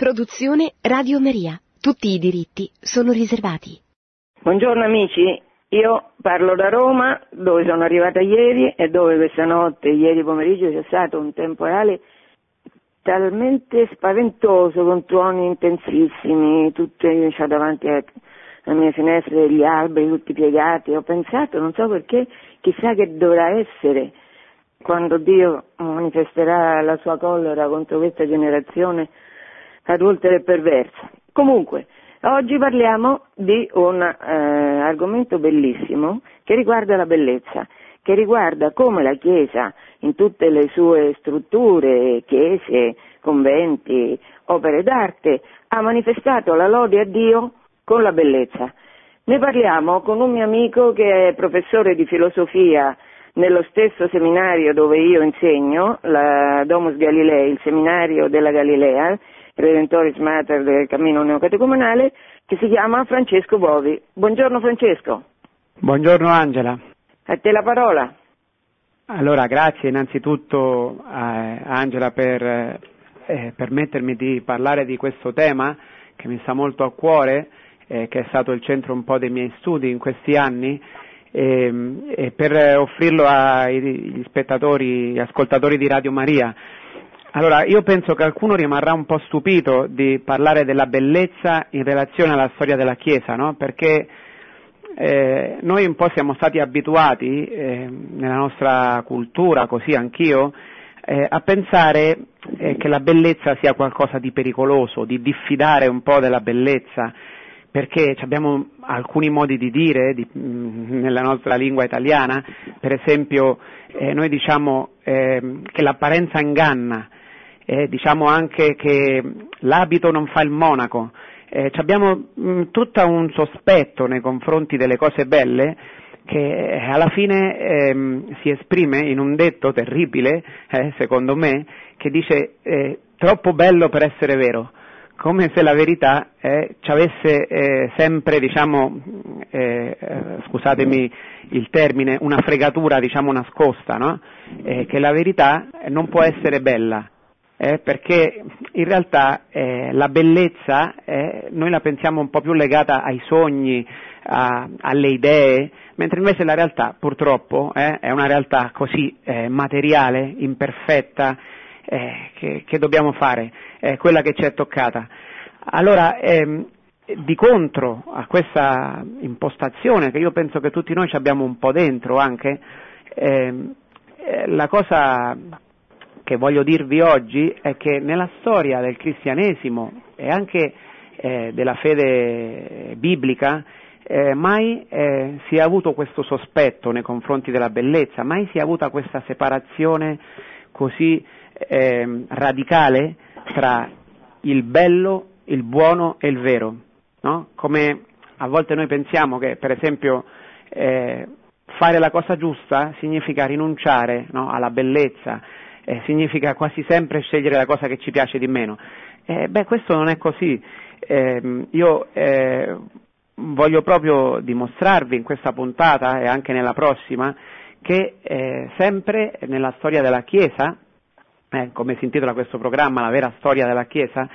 Produzione Radio Maria. Tutti i diritti sono riservati. Buongiorno amici, io parlo da Roma dove sono arrivata ieri e dove questa notte, ieri pomeriggio, c'è stato un temporale talmente spaventoso con tuoni intensissimi, tutte io ho davanti alle mie finestre degli alberi tutti piegati, ho pensato, non so perché, chissà che dovrà essere quando Dio manifesterà la sua collera contro questa generazione adultera e perversa. Comunque, oggi parliamo di un eh, argomento bellissimo che riguarda la bellezza, che riguarda come la Chiesa in tutte le sue strutture, chiese, conventi, opere d'arte, ha manifestato la lode a Dio con la bellezza. Ne parliamo con un mio amico che è professore di filosofia nello stesso seminario dove io insegno, la Domus Galilei, il seminario della Galilea, Redentoris Mater del Cammino Neocatecumenale, che si chiama Francesco Bovi. Buongiorno Francesco. Buongiorno Angela. A te la parola. Allora, grazie innanzitutto a Angela per eh, permettermi di parlare di questo tema che mi sta molto a cuore, eh, che è stato il centro un po' dei miei studi in questi anni e, e per offrirlo agli spettatori, agli ascoltatori di Radio Maria. Allora, io penso che qualcuno rimarrà un po' stupito di parlare della bellezza in relazione alla storia della Chiesa, no? Perché eh, noi un po' siamo stati abituati eh, nella nostra cultura, così anch'io, eh, a pensare eh, che la bellezza sia qualcosa di pericoloso, di diffidare un po' della bellezza, perché abbiamo alcuni modi di dire di, mm, nella nostra lingua italiana, per esempio eh, noi diciamo eh, che l'apparenza inganna, eh, diciamo anche che l'abito non fa il monaco, eh, abbiamo mh, tutto un sospetto nei confronti delle cose belle che eh, alla fine ehm, si esprime in un detto terribile, eh, secondo me, che dice troppo bello per essere vero come se la verità eh, ci avesse eh, sempre, diciamo, eh, eh scusatemi il termine, una fregatura, diciamo, nascosta, no? Eh, che la verità non può essere bella, eh, perché in realtà la bellezza noi la pensiamo un po' più legata ai sogni, a, alle idee, mentre invece la realtà purtroppo è una realtà così materiale, imperfetta, eh, che, che, dobbiamo fare, eh, quella che ci è toccata. Allora, ehm, di contro a questa impostazione che io penso che tutti noi abbiamo un po' dentro anche, ehm, eh, la cosa che voglio dirvi oggi è che nella storia del cristianesimo e anche eh, della fede biblica eh, mai eh, si è avuto questo sospetto nei confronti della bellezza, mai si è avuta questa separazione così eh, radicale tra il bello, il buono e il vero, no? Come a volte noi pensiamo che, per esempio, eh, fare la cosa giusta significa rinunciare no, alla bellezza, eh, significa quasi sempre scegliere la cosa che ci piace di meno. Eh, beh, questo non è così. Ehm, io eh, voglio proprio dimostrarvi in questa puntata e anche nella prossima che eh, sempre nella storia della Chiesa, eh, come si intitola questo programma, la vera storia della Chiesa,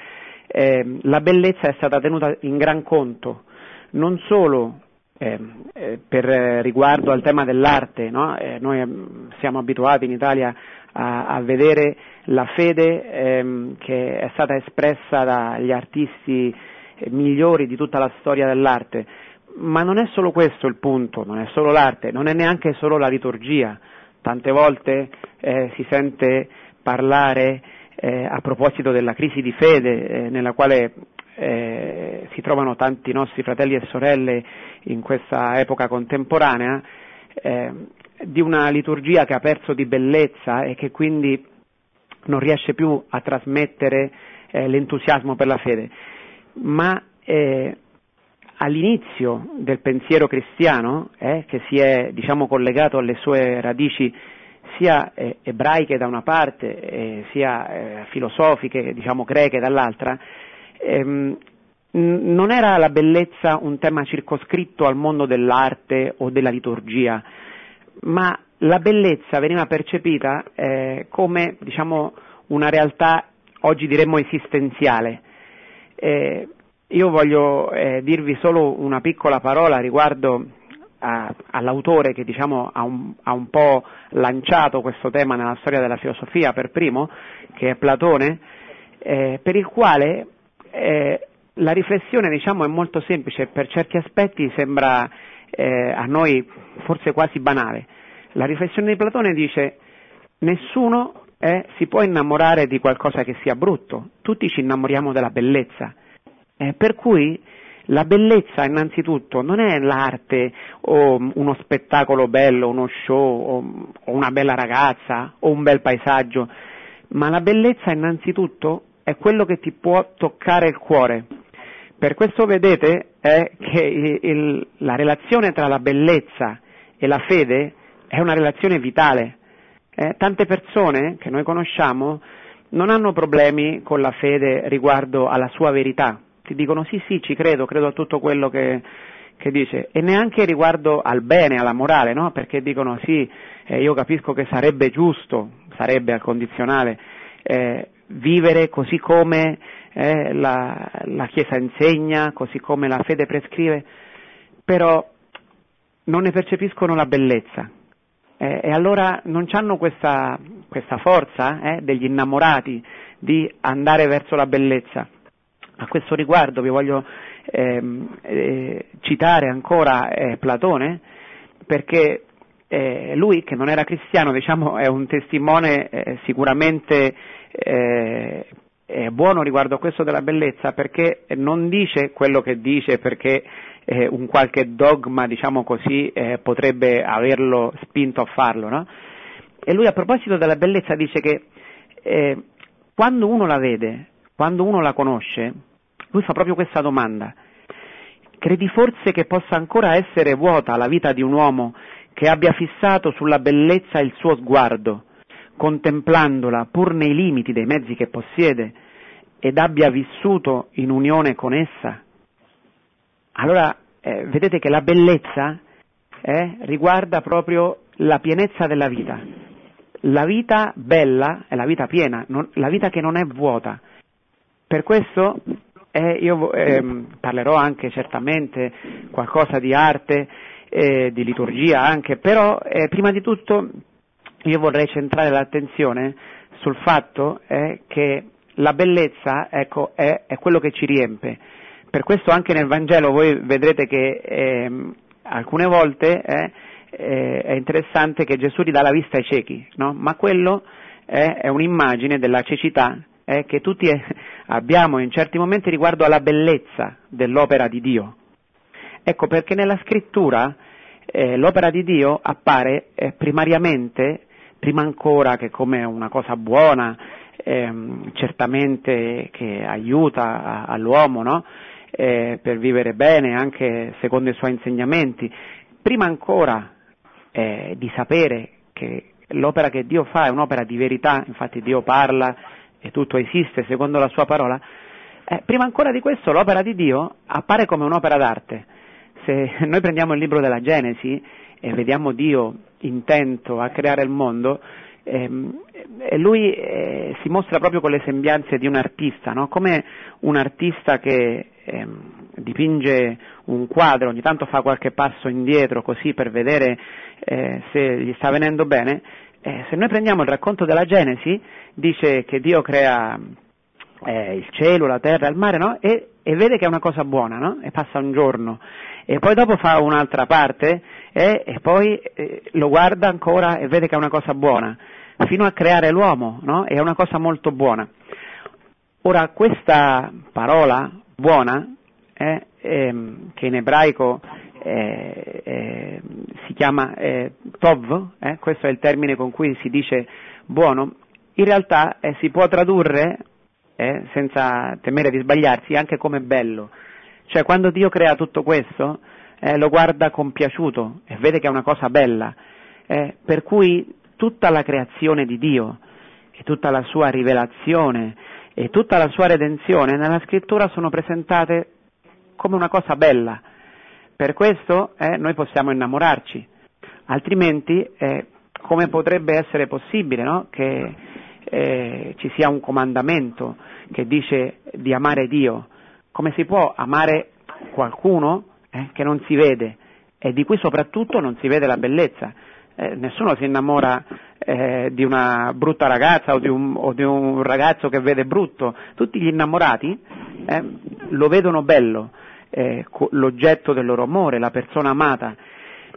eh, la bellezza è stata tenuta in gran conto, non solo eh, eh per riguardo al tema dell'arte, no? Eh, noi mm, siamo abituati in Italia a, a vedere la fede ehm, che è stata espressa dagli artisti eh, migliori di tutta la storia dell'arte, ma non è solo questo il punto, non è solo l'arte, non è neanche solo la liturgia. Tante volte eh, si sente parlare a proposito della crisi di fede nella quale eh, si trovano tanti nostri fratelli e sorelle in questa epoca contemporanea, eh, di una liturgia che ha perso di bellezza e che quindi non riesce più a trasmettere eh, l'entusiasmo per la fede. Ma eh, all'inizio del pensiero cristiano, che si è diciamo, collegato alle sue radici sia eh, ebraiche da una parte, eh, sia eh, filosofiche, diciamo greche dall'altra, ehm, non era la bellezza un tema circoscritto al mondo dell'arte o della liturgia, ma la bellezza veniva percepita eh, come diciamo, una realtà, oggi diremmo esistenziale, Eh, io voglio eh, dirvi solo una piccola parola riguardo a, all'autore che diciamo, ha, un, ha, un, po' lanciato questo tema nella storia della filosofia per primo, che è Platone, eh, per il quale eh, la riflessione diciamo, è molto semplice, per certi aspetti sembra eh, a noi forse quasi banale. La riflessione di Platone dice nessuno eh, si può innamorare di qualcosa che sia brutto, tutti ci innamoriamo della bellezza. Eh, per cui la bellezza innanzitutto non è l'arte o uno spettacolo bello, uno show o, o una bella ragazza o un bel paesaggio, ma la bellezza innanzitutto è quello che ti può toccare il cuore. Per questo vedete eh, che il, la relazione tra la bellezza e la fede è una relazione vitale. Eh, tante persone che noi conosciamo non hanno problemi con la fede riguardo alla sua verità, ti dicono sì sì ci credo, credo a tutto quello che, che dice e neanche riguardo al bene, alla morale, no? perché dicono sì, eh, io capisco che sarebbe giusto, sarebbe al condizionale, eh, vivere così come eh, la, la Chiesa insegna, così come la fede prescrive, però non ne percepiscono la bellezza. Eh, e allora non hanno questa, questa forza eh, degli innamorati di andare verso la bellezza. A questo riguardo vi voglio ehm, eh, citare ancora eh, Platone perché eh, lui che non era cristiano diciamo, è un testimone eh, sicuramente eh, buono riguardo a questo della bellezza perché non dice quello che dice perché eh, un qualche dogma, diciamo così, eh, potrebbe averlo spinto a farlo, no? E lui a proposito della bellezza dice che eh, quando uno la vede, quando uno la conosce, lui fa proprio questa domanda. Credi forse che possa ancora essere vuota la vita di un uomo che abbia fissato sulla bellezza il suo sguardo, contemplandola pur nei limiti dei mezzi che possiede, ed abbia vissuto in unione con essa? Allora, eh, vedete che la bellezza eh, riguarda proprio la pienezza della vita. La vita bella è la vita piena, non, la vita che non è vuota. Per questo eh, io ehm, parlerò anche certamente qualcosa di arte, eh, di liturgia anche, però eh, prima di tutto io vorrei centrare l'attenzione sul fatto eh, che la bellezza ecco, è, è, quello che ci riempie. Per questo anche nel Vangelo voi vedrete che ehm, alcune volte eh, eh, è interessante che Gesù ridà la vista ai ciechi, no? ma quello è un'immagine della cecità eh, che tutti eh, abbiamo in certi momenti riguardo alla bellezza dell'opera di Dio. Ecco perché nella scrittura eh, l'opera di Dio appare eh, primariamente, prima ancora che come una cosa buona, ehm, certamente che aiuta a, all'uomo no? Eh, per vivere bene anche secondo i suoi insegnamenti, prima ancora eh, di sapere che l'opera che Dio fa è un'opera di verità, infatti Dio parla e tutto esiste secondo la sua parola, eh, prima ancora di questo l'opera di Dio appare come un'opera d'arte. Se noi prendiamo il libro della Genesi e vediamo Dio intento a creare il mondo, ehm, lui eh, si mostra proprio con le sembianze di un artista, no? come un artista che ehm, dipinge un quadro, ogni tanto fa qualche passo indietro così per vedere eh, se gli sta venendo bene, eh, se noi prendiamo il racconto della Genesi, dice che Dio crea eh, il cielo, la terra, il mare, no? e, e, vede che è una cosa buona, no? E passa un giorno. E poi dopo fa un'altra parte eh, e poi eh, lo guarda ancora e vede che è una cosa buona, fino a creare l'uomo, no? È una cosa molto buona. Ora, questa parola buona, eh, ehm, che in ebraico eh, eh, si chiama eh, tov, eh, questo è il termine con cui si dice buono, in realtà eh, si può tradurre, eh, senza temere di sbagliarsi, anche come bello. Cioè quando Dio crea tutto questo, lo guarda compiaciuto e vede che è una cosa bella, per cui tutta la creazione di Dio e tutta la sua rivelazione e tutta la sua redenzione nella scrittura sono presentate come una cosa bella, per questo eh, noi possiamo innamorarci, altrimenti eh, come potrebbe essere possibile no? che eh, ci sia un comandamento che dice di amare Dio, come si può amare qualcuno eh, che non si vede e di cui soprattutto non si vede la bellezza? Eh, nessuno si innamora eh, di una brutta ragazza o di, un, o di, un, ragazzo che vede brutto, tutti gli innamorati eh, lo vedono bello, eh, l'oggetto del loro amore, la persona amata.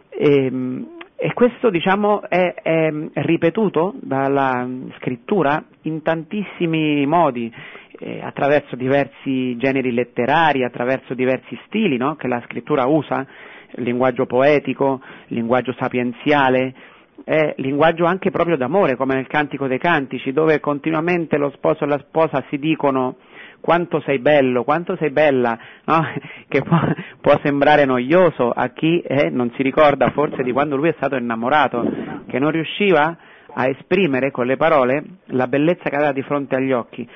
E, ehm, e questo diciamo, è, è, ripetuto dalla scrittura in tantissimi modi, eh, attraverso diversi generi letterari, attraverso diversi stili no? che la scrittura usa, linguaggio poetico, linguaggio sapienziale, è linguaggio anche proprio d'amore, come nel Cantico dei Cantici, dove continuamente lo sposo e la sposa si dicono quanto sei bello, quanto sei bella, no? che può, può, sembrare noioso a chi eh, non si ricorda forse di quando lui è stato innamorato, che non riusciva a esprimere con le parole la bellezza che aveva di fronte agli occhi.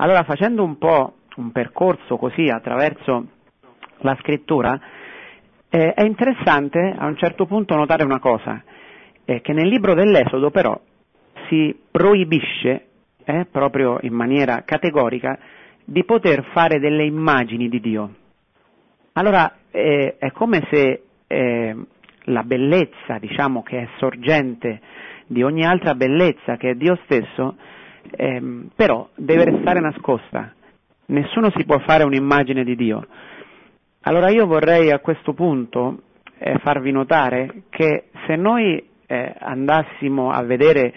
Allora facendo un po' un percorso così attraverso la scrittura, eh, è interessante a un certo punto notare una cosa, eh, che nel libro dell'Esodo però si proibisce, eh, proprio in maniera categorica, di poter fare delle immagini di Dio. Allora eh, è come se eh, la bellezza, diciamo, che è sorgente di ogni altra bellezza, che è Dio stesso, ehm, però deve restare nascosta. Nessuno si può fare un'immagine di Dio. Allora io vorrei a questo punto eh, farvi notare che se noi eh, andassimo a vedere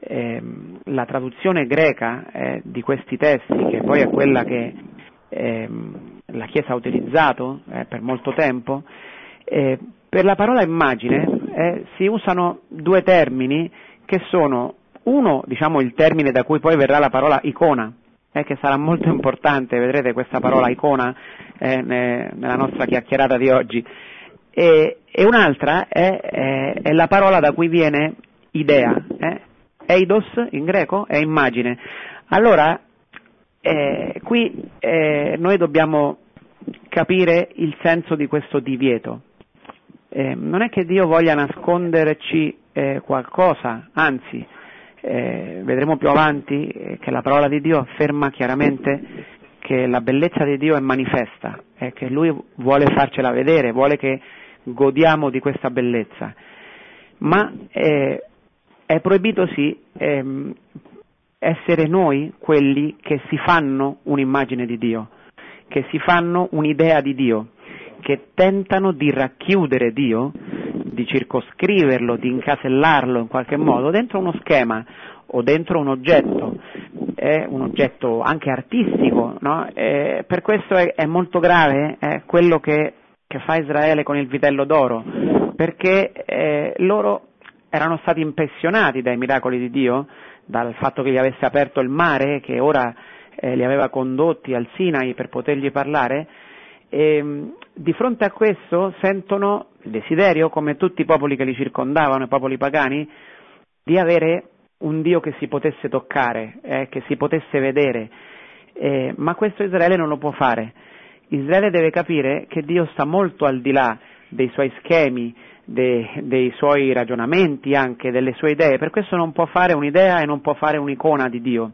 eh, la traduzione greca eh, di questi testi, che poi è quella che ehm, la Chiesa ha utilizzato eh, per molto tempo, eh, per la parola immagine si usano due termini che sono uno, diciamo, il termine da cui poi verrà la parola icona, eh, che sarà molto importante, vedrete questa parola icona eh, nella nostra chiacchierata di oggi, e, e un'altra è, è, è, la parola da cui viene idea, eh? eidos in greco è immagine. Allora, eh, qui eh, noi dobbiamo capire il senso di questo divieto. Eh, non è che Dio voglia nasconderci eh, qualcosa, anzi, eh, vedremo più avanti eh, che la parola di Dio afferma chiaramente che la bellezza di Dio è manifesta e che Lui vuole farcela vedere, vuole che godiamo di questa bellezza. Ma eh, è proibito sì ehm, essere noi quelli che si fanno un'immagine di Dio, che si fanno un'idea di Dio, che tentano di racchiudere Dio, di circoscriverlo, di incasellarlo in qualche modo dentro uno schema o dentro un oggetto, è un oggetto anche artistico, no? per questo è, è molto grave eh, quello che, che, fa Israele con il vitello d'oro, perché eh, loro erano stati impressionati dai miracoli di Dio, dal fatto che gli avesse aperto il mare, che ora eh, li aveva condotti al Sinai per potergli parlare, e, di fronte a questo sentono il desiderio, come tutti i popoli che li circondavano, i popoli pagani, di avere un Dio che si potesse toccare, eh, che si potesse vedere, eh, ma questo Israele non lo può fare. Israele deve capire che Dio sta molto al di là dei suoi schemi, de, dei suoi ragionamenti, anche delle sue idee, per questo non può fare un'idea e non può fare un'icona di Dio.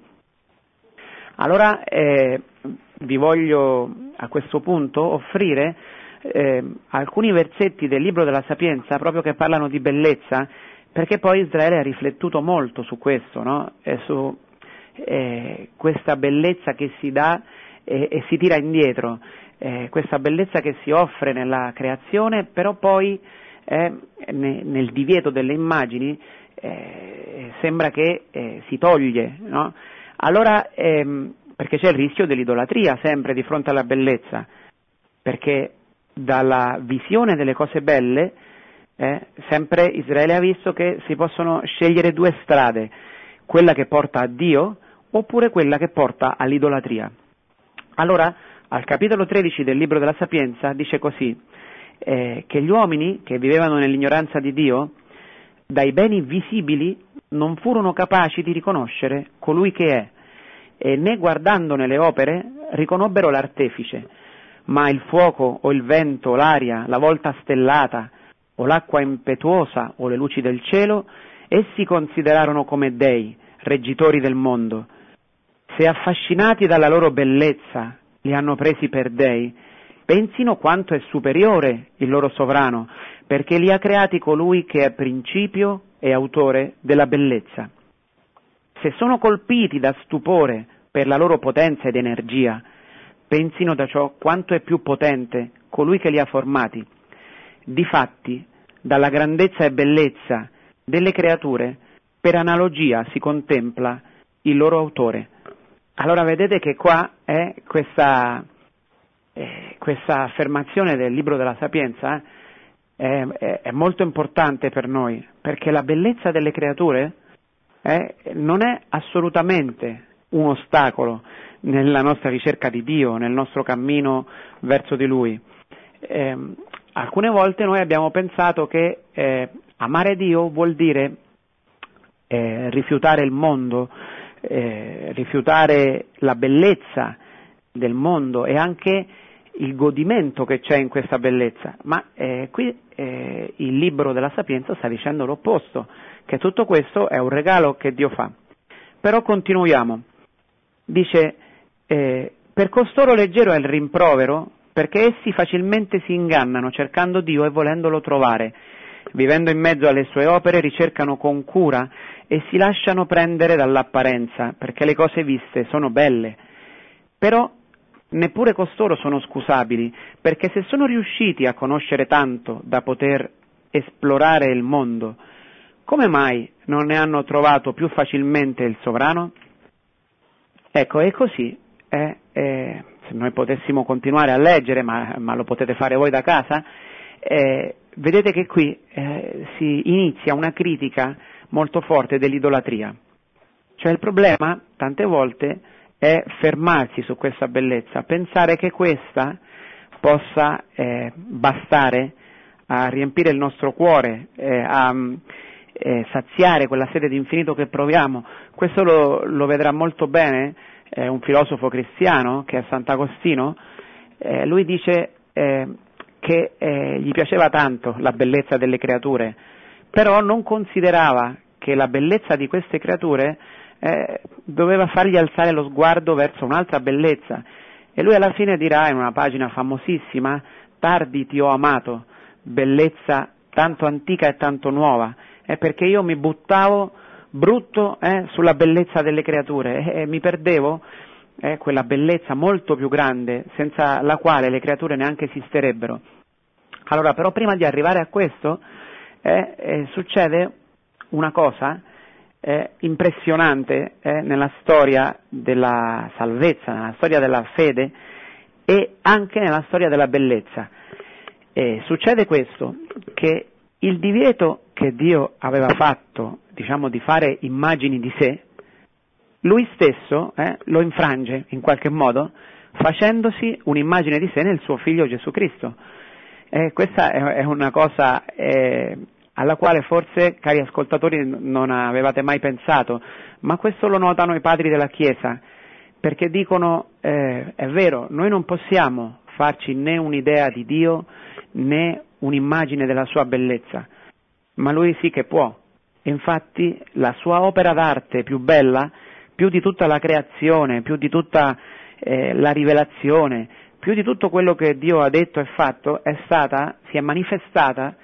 Allora eh, vi voglio a questo punto offrire eh, alcuni versetti del libro della Sapienza proprio che parlano di bellezza, perché poi Israele ha riflettuto molto su questo, no? su eh, questa bellezza che si dà e si tira indietro, eh, questa bellezza che si offre nella creazione, però poi eh, nel divieto delle immagini eh, sembra che si toglie, no? Allora, ehm, perché c'è il rischio dell'idolatria sempre di fronte alla bellezza, perché dalla visione delle cose belle eh, sempre Israele ha visto che si possono scegliere due strade, quella che porta a Dio oppure quella che porta all'idolatria. Allora, al capitolo 13 del libro della Sapienza dice così, eh, che gli uomini che vivevano nell'ignoranza di Dio, dai beni visibili non furono capaci di riconoscere colui che è, e né guardandone le opere riconobbero l'artefice, ma il fuoco o il vento, l'aria, la volta stellata, o l'acqua impetuosa o le luci del cielo, essi considerarono come dei, reggitori del mondo. Se affascinati dalla loro bellezza li hanno presi per dei, pensino quanto è superiore il loro sovrano, perché li ha creati colui che è principio e autore della bellezza. Se sono colpiti da stupore per la loro potenza ed energia, pensino da ciò quanto è più potente colui che li ha formati. Difatti, dalla grandezza e bellezza delle creature, per analogia si contempla il loro autore. Allora vedete che qua è questa, eh, questa affermazione del libro della Sapienza eh, è, è, molto importante per noi, perché la bellezza delle creature eh, non è assolutamente un ostacolo nella nostra ricerca di Dio, nel nostro cammino verso di Lui. Eh, alcune volte noi abbiamo pensato che eh, amare Dio vuol dire eh, rifiutare il mondo, eh, rifiutare la bellezza del mondo e anche il godimento che c'è in questa bellezza, ma eh, qui eh, il libro della Sapienza sta dicendo l'opposto, che tutto questo è un regalo che Dio fa. Però continuiamo. Dice, eh, per costoro leggero è il rimprovero, perché essi facilmente si ingannano cercando Dio e volendolo trovare. Vivendo in mezzo alle sue opere ricercano con cura e si lasciano prendere dall'apparenza, perché le cose viste sono belle. Però neppure costoro sono scusabili, perché se sono riusciti a conoscere tanto da poter esplorare il mondo, come mai non ne hanno trovato più facilmente il sovrano? Ecco, è così. Eh, eh, se noi potessimo continuare a leggere, ma, ma lo potete fare voi da casa, eh, vedete che qui eh, si inizia una critica molto forte dell'idolatria. Cioè il problema, tante volte, è fermarsi su questa bellezza, pensare che questa possa eh, bastare a riempire il nostro cuore, eh, a eh, saziare quella sede di infinito che proviamo. Questo lo, lo vedrà molto bene eh, un filosofo cristiano che è Sant'Agostino. Eh, lui dice eh, che gli piaceva tanto la bellezza delle creature, però non considerava che la bellezza di queste creature eh, doveva fargli alzare lo sguardo verso un'altra bellezza. E lui alla fine dirà in una pagina famosissima, tardi ti ho amato, bellezza tanto antica e tanto nuova, è perché io mi buttavo brutto eh, sulla bellezza delle creature e, e mi perdevo eh, quella bellezza molto più grande senza la quale le creature neanche esisterebbero. Allora, però prima di arrivare a questo eh, eh succede una cosa eh, impressionante eh, nella storia della salvezza, nella storia della fede e anche nella storia della bellezza. Eh, succede questo, che il divieto che Dio aveva fatto, diciamo, di fare immagini di sé, lui stesso eh, lo infrange in qualche modo facendosi un'immagine di sé nel suo figlio Gesù Cristo. Eh, questa è, è, una cosa eh, alla quale forse, cari ascoltatori, non avevate mai pensato, ma questo lo notano i padri della Chiesa, perché dicono, eh, è vero, noi non possiamo farci né un'idea di Dio né un'immagine della sua bellezza, ma lui sì che può. Infatti la sua opera d'arte più bella, più di tutta la creazione, più di tutta eh, la rivelazione, più di tutto quello che Dio ha detto e fatto, è stata, si è manifestata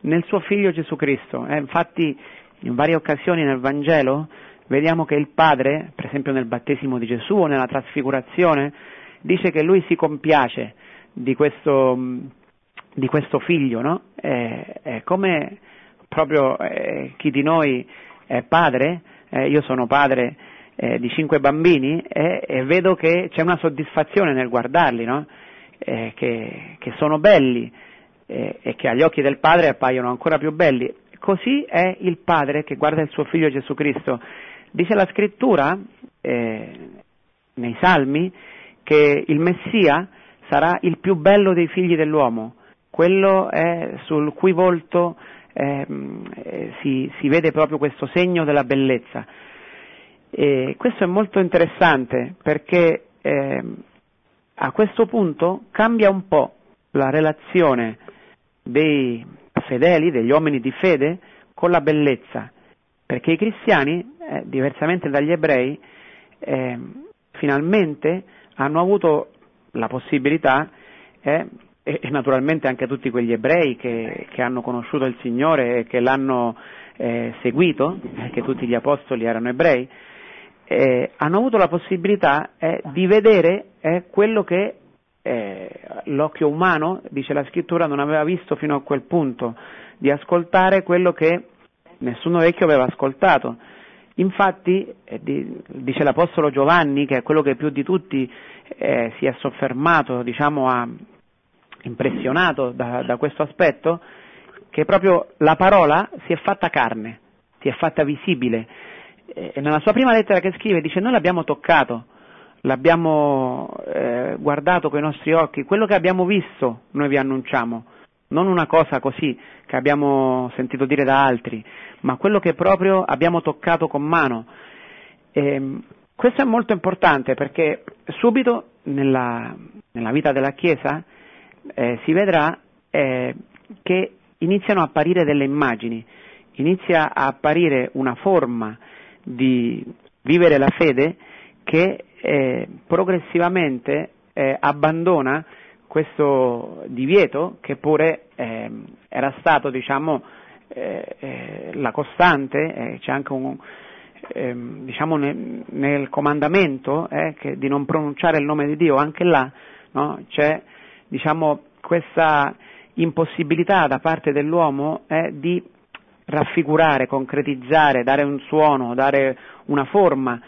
nel suo figlio Gesù Cristo. Eh, infatti in varie occasioni nel Vangelo vediamo che il Padre, per esempio nel battesimo di Gesù o nella trasfigurazione, dice che lui si compiace di questo, di questo figlio, no? eh, è come proprio eh, chi di noi è padre, eh, io sono padre eh, di cinque bambini e vedo che c'è una soddisfazione nel guardarli, no? Eh, che, che sono belli, eh, e che agli occhi del Padre appaiono ancora più belli. Così è il Padre che guarda il suo Figlio Gesù Cristo. Dice la Scrittura, eh, nei Salmi, che il Messia sarà il più bello dei figli dell'uomo, quello sul cui volto eh, si, si, vede proprio questo segno della bellezza. E questo è molto interessante perché eh, a questo punto cambia un po' la relazione dei fedeli, degli uomini di fede, con la bellezza, perché i cristiani, eh, diversamente dagli ebrei, eh, finalmente hanno avuto la possibilità eh, e, naturalmente anche tutti quegli ebrei che, che, hanno conosciuto il Signore e che l'hanno eh, seguito, perché tutti gli apostoli erano ebrei, eh, hanno avuto la possibilità eh, di vedere quello che eh, l'occhio umano, dice la scrittura, non aveva visto fino a quel punto, di ascoltare quello che nessuno vecchio aveva ascoltato. Infatti, eh, dice l'Apostolo Giovanni, che è quello che più di tutti eh, si è soffermato, diciamo, ha impressionato da, da questo aspetto, che proprio la parola si è fatta carne, si è fatta visibile. E nella sua prima lettera che scrive dice noi l'abbiamo toccato, l'abbiamo eh, guardato con i nostri occhi, quello che abbiamo visto noi vi annunciamo, non una cosa così che abbiamo sentito dire da altri, ma quello che proprio abbiamo toccato con mano. E, questo è molto importante perché subito nella, nella vita della Chiesa eh, si vedrà eh, che iniziano a apparire delle immagini, inizia a apparire una forma di vivere la fede che eh, progressivamente eh, abbandona questo divieto che pure eh, era stato diciamo, eh, eh, la costante, eh, c'è anche un, ehm, diciamo nel, nel comandamento di non pronunciare il nome di Dio, anche là no, c'è diciamo, questa impossibilità da parte dell'uomo di raffigurare, concretizzare, dare un suono, dare una forma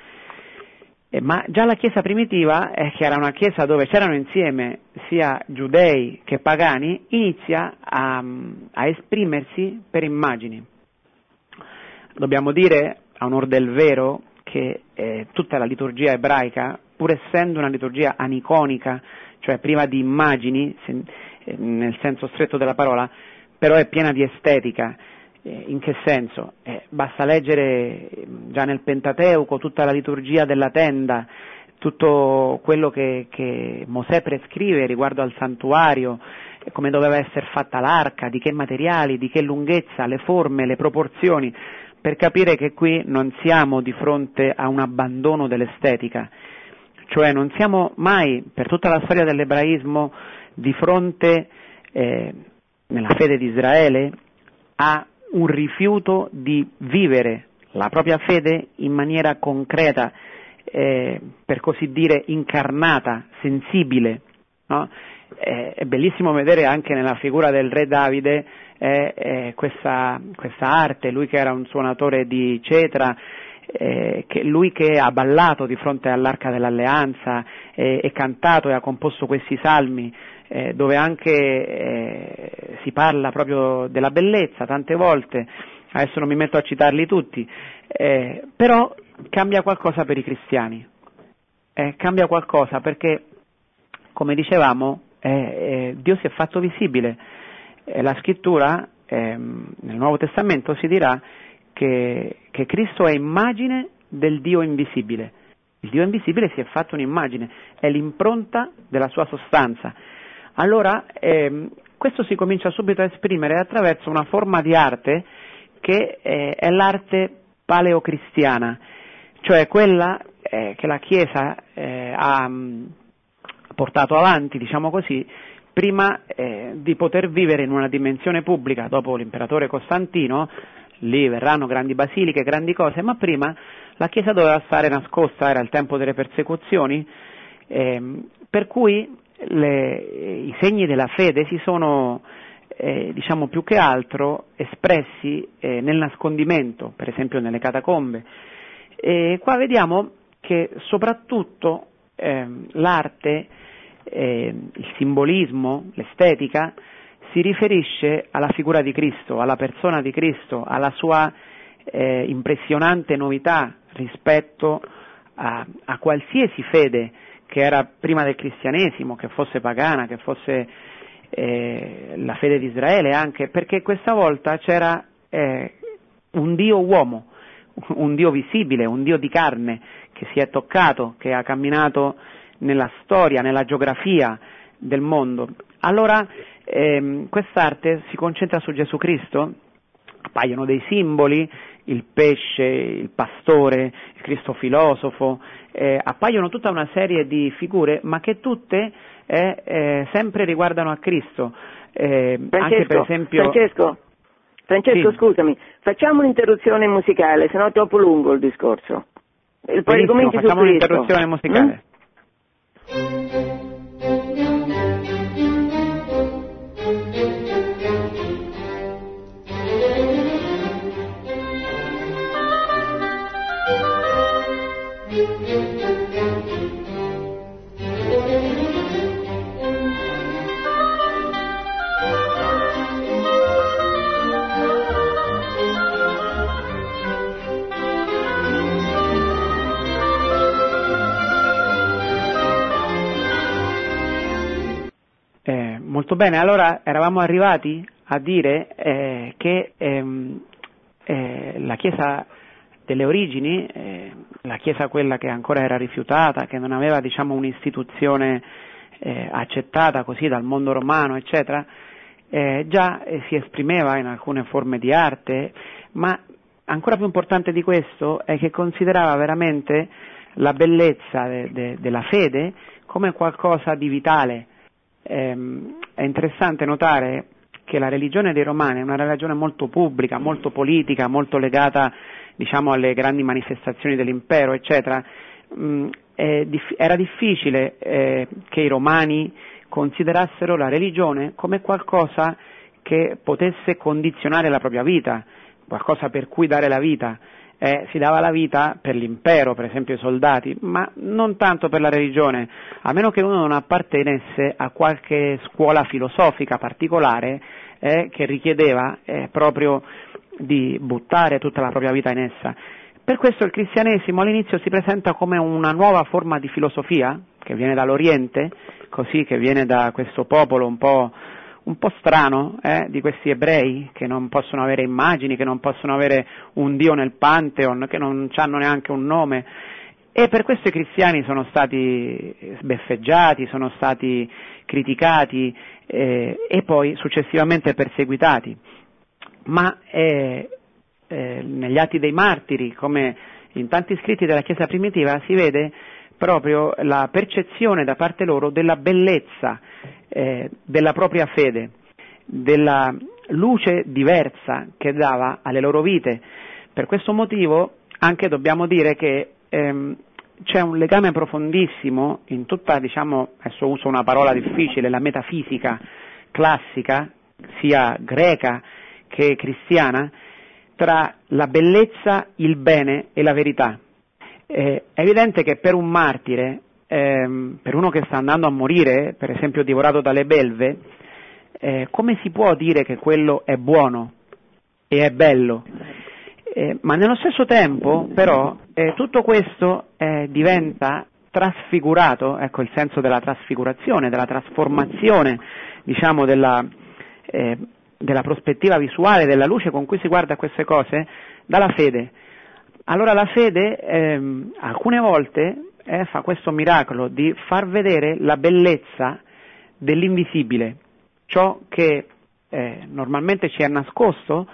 eh, ma già la Chiesa primitiva, eh, che era una Chiesa dove c'erano insieme sia giudei che pagani, inizia a, a esprimersi per immagini. Dobbiamo dire, a onore del vero, che eh, tutta la liturgia ebraica, pur essendo una liturgia aniconica, cioè priva di immagini, se, eh, nel senso stretto della parola, però è piena di estetica in che senso? Eh, basta leggere già nel Pentateuco tutta la liturgia della tenda, tutto quello che, che Mosè prescrive riguardo al santuario, come doveva essere fatta l'arca, di che materiali, di che lunghezza, le forme, le proporzioni, per capire che qui non siamo di fronte a un abbandono dell'estetica, cioè non siamo mai, per tutta la storia dell'ebraismo, di fronte, eh, nella fede di Israele, a un rifiuto di vivere la propria fede in maniera concreta, eh, per così dire incarnata, sensibile. No? Eh, è bellissimo vedere anche nella figura del re Davide eh, questa, questa, arte, lui che era un suonatore di cetra, eh, che lui che ha ballato di fronte all'arca dell'alleanza e cantato e ha composto questi salmi, eh, dove anche eh, si parla proprio della bellezza tante volte, adesso non mi metto a citarli tutti, eh, però cambia qualcosa per i cristiani, eh, cambia qualcosa perché, come dicevamo, eh, eh, Dio si è fatto visibile, la scrittura ehm, nel Nuovo Testamento si dirà che, che Cristo è immagine del Dio invisibile. Il Dio invisibile si è fatto un'immagine, è l'impronta della sua sostanza allora ehm, questo si comincia subito a esprimere attraverso una forma di arte che eh, è l'arte paleocristiana, cioè quella eh, che la Chiesa eh, ha mh, portato avanti, diciamo così, prima eh, di poter vivere in una dimensione pubblica dopo l'imperatore Costantino, lì verranno grandi basiliche, grandi cose, ma prima la Chiesa doveva stare nascosta, era il tempo delle persecuzioni, ehm, per cui le, i segni della fede si sono, eh, diciamo più che altro, espressi eh, nel nascondimento, per esempio nelle catacombe. E qua vediamo che soprattutto eh, l'arte, ehm, il simbolismo, l'estetica, si riferisce alla figura di Cristo, alla persona di Cristo, alla sua eh, impressionante novità rispetto a, a qualsiasi fede che era prima del cristianesimo, che fosse pagana, che fosse eh, la fede di Israele anche, perché questa volta c'era eh, un Dio uomo, un Dio visibile, un Dio di carne, che si è toccato, che ha camminato nella storia, nella geografia del mondo. Allora ehm, quest'arte si concentra su Gesù Cristo, appaiono dei simboli, il pesce, il pastore, il Cristo filosofo, eh, appaiono tutta una serie di figure, ma che tutte eh, eh, sempre riguardano a Cristo. Eh, Francesco, anche per esempio... Francesco, Francesco Sì. scusami, facciamo un'interruzione musicale, se no è troppo lungo il discorso. Poi ricominci su facciamo un'interruzione musicale. Eh, molto bene, allora eravamo arrivati a dire eh, che ehm, eh, la Chiesa delle origini, eh, la Chiesa quella che ancora era rifiutata, che non aveva diciamo, un'istituzione eh, accettata così dal mondo romano, eccetera, eh, già eh, si esprimeva in alcune forme di arte, ma ancora più importante di questo è che considerava veramente la bellezza de- de- della fede come qualcosa di vitale. Ehm, è interessante notare che la religione dei romani è una religione molto pubblica, molto politica, molto legata diciamo, alle grandi manifestazioni dell'impero, eccetera. Mm, era difficile eh, che i romani considerassero la religione come qualcosa che potesse condizionare la propria vita, qualcosa per cui dare la vita. Eh, si dava la vita per l'impero, per esempio i soldati, ma non tanto per la religione, a meno che uno non appartenesse a qualche scuola filosofica particolare eh, che richiedeva eh, proprio di buttare tutta la propria vita in essa. Per questo il cristianesimo all'inizio si presenta come una nuova forma di filosofia che viene dall'Oriente, così che viene da questo popolo un po', un po strano eh, di questi ebrei che non possono avere immagini, che non possono avere un Dio nel Pantheon, che non hanno neanche un nome. E per questo i cristiani sono stati sbeffeggiati, sono stati criticati eh, e poi successivamente perseguitati. Ma eh, eh, negli atti dei martiri, come in tanti scritti della Chiesa primitiva, si vede proprio la percezione da parte loro della bellezza eh, della propria fede, della luce diversa che dava alle loro vite. Per questo motivo anche dobbiamo dire che ehm, c'è un legame profondissimo in tutta, diciamo, adesso uso una parola difficile, la metafisica classica, sia greca che cristiana, tra la bellezza, il bene e la verità. Eh, è evidente che per un martire, ehm, per uno che sta andando a morire, per esempio divorato dalle belve, eh, come si può dire che quello è buono e è bello? Eh, ma nello stesso tempo, però, eh, tutto questo eh, diventa trasfigurato, ecco il senso della trasfigurazione, della trasformazione, diciamo, della, eh, della prospettiva visuale, della luce con cui si guarda queste cose, dalla fede. Allora la fede ehm, alcune volte eh, fa questo miracolo di far vedere la bellezza dell'invisibile, ciò che eh, normalmente ci è nascosto.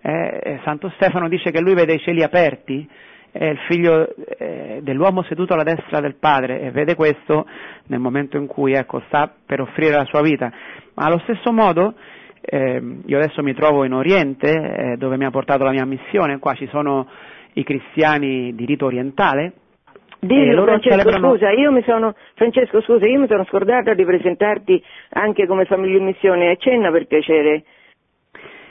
Eh, Santo Stefano dice che lui vede i cieli aperti, è il figlio eh, dell'uomo seduto alla destra del Padre e vede questo nel momento in cui ecco, sta per offrire la sua vita. Ma allo stesso modo eh, io adesso mi trovo in Oriente eh, dove mi ha portato la mia missione, qua ci sono i cristiani di rito orientale. Dillo Francesco, celebrano... scusa, io mi sono, Francesco, scusa, io mi sono scordata di presentarti anche come famiglia in missione. Accenna per piacere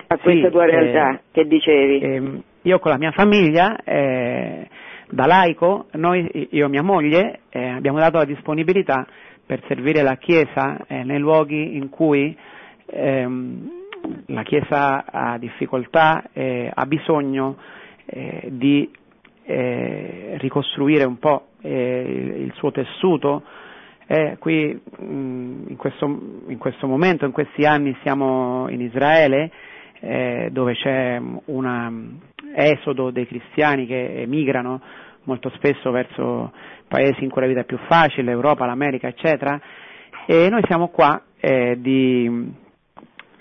a questa sì, tua realtà eh, che dicevi. Eh, io con la mia famiglia, eh, da laico, noi, io e mia moglie, eh, abbiamo dato la disponibilità per servire la Chiesa eh, nei luoghi in cui ehm, la Chiesa ha difficoltà, ha bisogno di eh, ricostruire un po' eh, il suo tessuto. Eh, qui mh, in, questo, in, questo, momento, in questi anni siamo in Israele dove c'è un esodo dei cristiani che emigrano molto spesso verso paesi in cui la vita è più facile, l'Europa, l'America, eccetera, e noi siamo qua di,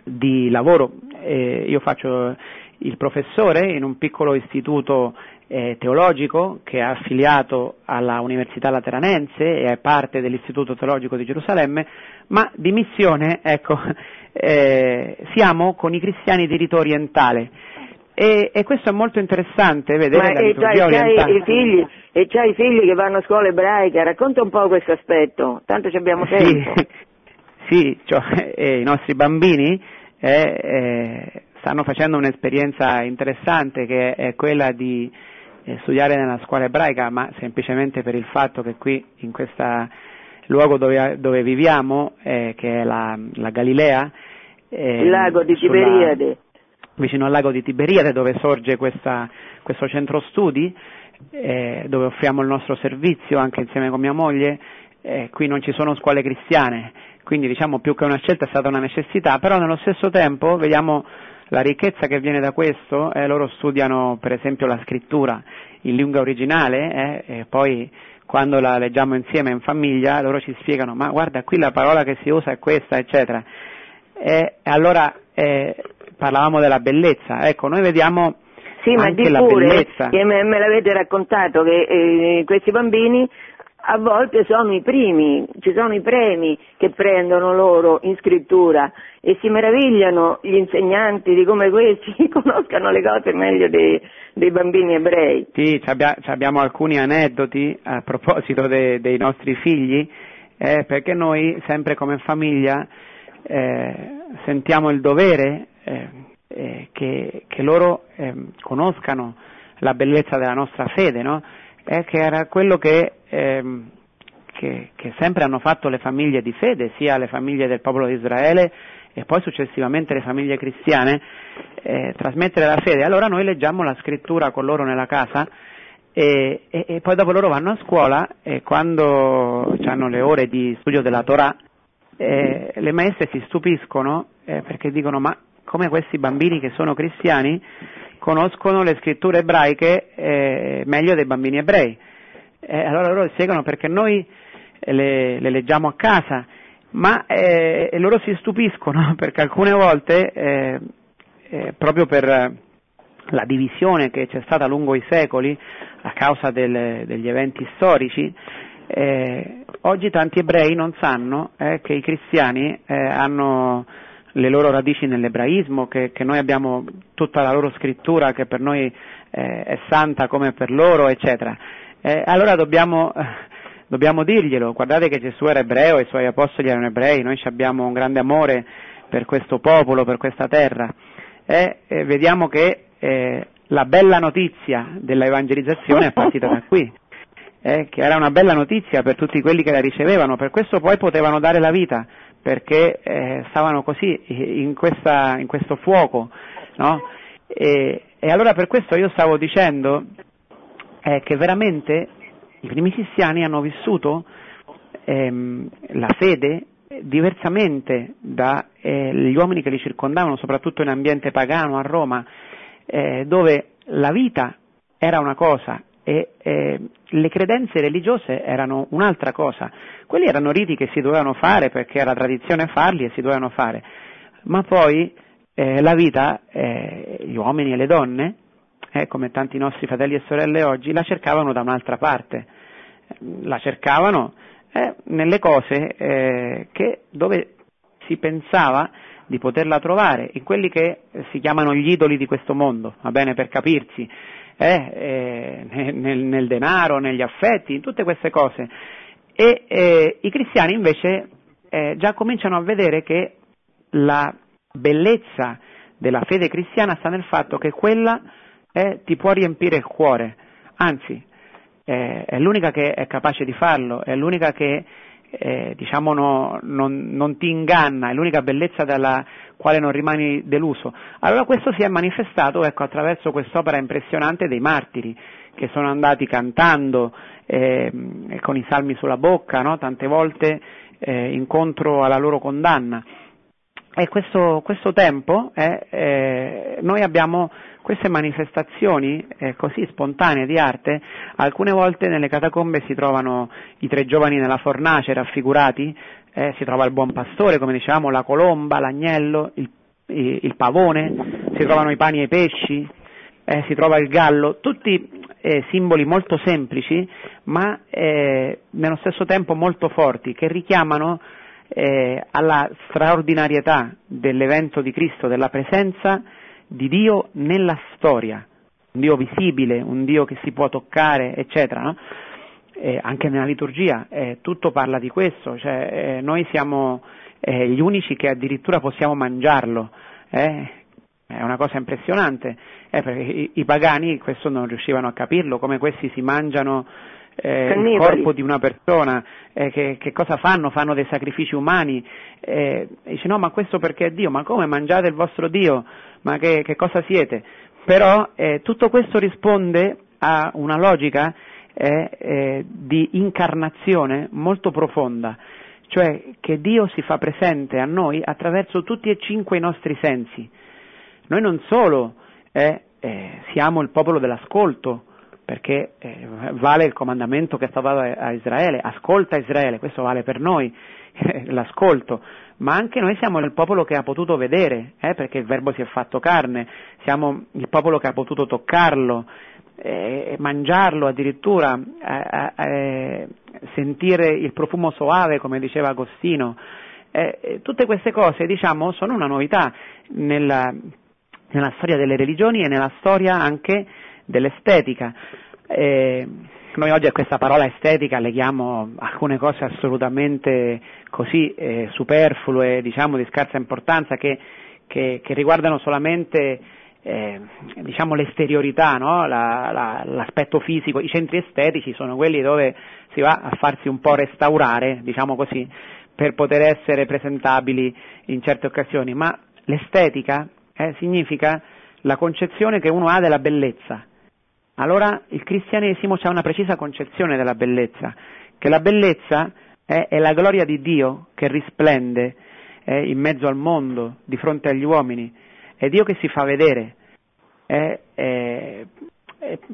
di lavoro, io faccio il professore in un piccolo istituto eh, teologico che è affiliato alla Università Lateranense e è parte dell'Istituto Teologico di Gerusalemme, ma di missione, ecco, eh, siamo con i cristiani di rito orientale. E, e, questo è molto interessante vedere Ma la liturgia orientale. i figli, e c'hai i figli che vanno a scuola ebraica, racconta un po' questo aspetto, tanto ci abbiamo tempo. Sì, sì cioè, eh, i nostri bambini eh, eh, stanno facendo un'esperienza interessante che è quella di eh, studiare nella scuola ebraica, ma semplicemente per il fatto che qui in questo luogo dove, dove viviamo, eh, che è la, la Galilea, eh, Il lago di sulla- Tiberiade. vicino al lago di Tiberiade dove sorge questa- questo centro studi, eh, dove offriamo il nostro servizio anche insieme con mia moglie, eh, qui non ci sono scuole cristiane, quindi diciamo più che una scelta è stata una necessità, però nello stesso tempo vediamo la ricchezza che viene da questo, eh, loro studiano per esempio la scrittura in lingua originale eh, e poi quando la leggiamo insieme in famiglia loro ci spiegano ma guarda qui la parola che si usa è questa eccetera e allora eh, parlavamo della bellezza, ecco noi vediamo Sì, ma anche di la pure, bellezza. che me, me l'avete raccontato, che eh, questi bambini a volte sono i primi, ci sono i premi che prendono loro in scrittura e si meravigliano gli insegnanti di come questi conoscano le cose meglio dei, dei bambini ebrei. Sì, abbiamo alcuni aneddoti a proposito de- dei nostri figli, eh, perché noi sempre come famiglia eh, sentiamo il dovere eh, eh, che, che loro ehm, conoscano la bellezza della nostra fede, no? Eh, che era quello che, ehm, che- che sempre hanno fatto le famiglie di fede, sia le famiglie del popolo di Israele e poi successivamente le famiglie cristiane, eh, trasmettere la fede. Allora noi leggiamo la scrittura con loro nella casa e, e- e poi dopo loro vanno a scuola e quando hanno le ore di studio della Torah, eh, le maestre si stupiscono eh, perché dicono ma come questi bambini che sono cristiani conoscono le scritture ebraiche eh, meglio dei bambini ebrei. Eh, allora loro spiegano perché noi le, le leggiamo a casa, ma eh, loro si stupiscono perché alcune volte, eh, eh, proprio per la divisione che c'è stata lungo i secoli a causa del- degli eventi storici, eh, oggi tanti ebrei non sanno eh, che i cristiani eh, hanno le loro radici nell'ebraismo, che, che noi abbiamo tutta la loro scrittura che per noi eh, è santa come per loro, eccetera. Eh, allora dobbiamo, eh, dobbiamo dirglielo, guardate che Gesù era ebreo, i suoi apostoli erano ebrei, noi abbiamo un grande amore per questo popolo, per questa terra. Eh, eh, vediamo che eh, la bella notizia della evangelizzazione è partita da qui, eh, che era una bella notizia per tutti quelli che la ricevevano, per questo poi potevano dare la vita, perché eh, stavano così in, questa- in questo fuoco, no? e, e allora per questo io stavo dicendo eh, che veramente i primi cristiani hanno vissuto ehm, la fede diversamente dagli uomini che li circondavano, soprattutto in ambiente pagano a Roma, eh, dove la vita era una cosa e eh, le credenze religiose erano un'altra cosa. Quelli erano riti che si dovevano fare perché era tradizione farli e si dovevano fare, ma poi eh, la vita, eh, gli uomini e le donne, eh, come tanti nostri fratelli e sorelle oggi, la cercavano da un'altra parte, la cercavano eh, nelle cose eh, che, dove si pensava di poterla trovare, in quelli che si chiamano gli idoli di questo mondo, va bene, per capirsi, eh, eh, nel, nel denaro, negli affetti, in tutte queste cose. E eh, i cristiani invece eh, già cominciano a vedere che la bellezza della fede cristiana sta nel fatto che quella eh, ti può riempire il cuore, anzi eh, è l'unica che è capace di farlo, è l'unica che eh, diciamo no- non, non ti inganna, è l'unica bellezza dalla quale non rimani deluso. Allora questo si è manifestato ecco, attraverso quest'opera impressionante dei martiri che sono andati cantando eh, con i salmi sulla bocca, no? tante volte eh, incontro alla loro condanna. E questo, questo tempo eh, eh, noi abbiamo queste manifestazioni eh, così spontanee di arte, alcune volte nelle catacombe si trovano i tre giovani nella fornace raffigurati, eh, si trova il buon pastore, come dicevamo, la colomba, l'agnello, il, il pavone, si trovano i pani e i pesci, eh, si trova il gallo, tutti eh, simboli molto semplici, ma nello stesso tempo molto forti, che richiamano eh, alla straordinarietà dell'evento di Cristo, della presenza di Dio nella storia, un Dio visibile, un Dio che si può toccare, eccetera. No? Eh, anche nella liturgia eh, tutto parla di questo, cioè, eh, noi siamo eh, gli unici che addirittura possiamo mangiarlo, eh? è una cosa impressionante, perché i, i, pagani questo non riuscivano a capirlo, come questi si mangiano il corpo di una persona, che, che, cosa fanno? Fanno dei sacrifici umani, dice no ma questo perché è Dio, ma come mangiate il vostro Dio? Ma che, che cosa siete? Però tutto questo risponde a una logica eh, di incarnazione molto profonda cioè che Dio si fa presente a noi attraverso tutti e cinque i nostri sensi. Noi non solo eh, eh, siamo il popolo dell'ascolto, perché eh, vale il comandamento che è stato dato a Israele, ascolta Israele, questo vale per noi, l'ascolto, ma anche noi siamo il popolo che ha potuto vedere, eh, perché il Verbo si è fatto carne, siamo il popolo che ha potuto toccarlo, eh, mangiarlo addirittura, eh, eh, sentire il profumo soave, come diceva Agostino. Eh, eh, tutte queste cose, diciamo, sono una novità nella, nella, storia delle religioni e nella storia anche dell'estetica. Eh, noi oggi a questa parola estetica leghiamo alcune cose assolutamente così superflue, diciamo di scarsa importanza, che, che, che riguardano solamente eh, diciamo l'esteriorità, no? la, la, l'aspetto fisico, i centri estetici sono quelli dove si va a farsi un po' restaurare, diciamo così, per poter essere presentabili in certe occasioni, ma l'estetica eh, significa la concezione che uno ha della bellezza. Allora il cristianesimo ha una precisa concezione della bellezza, che la bellezza eh, è la gloria di Dio che risplende eh, in mezzo al mondo, di fronte agli uomini, è Dio che si fa vedere. Eh, eh,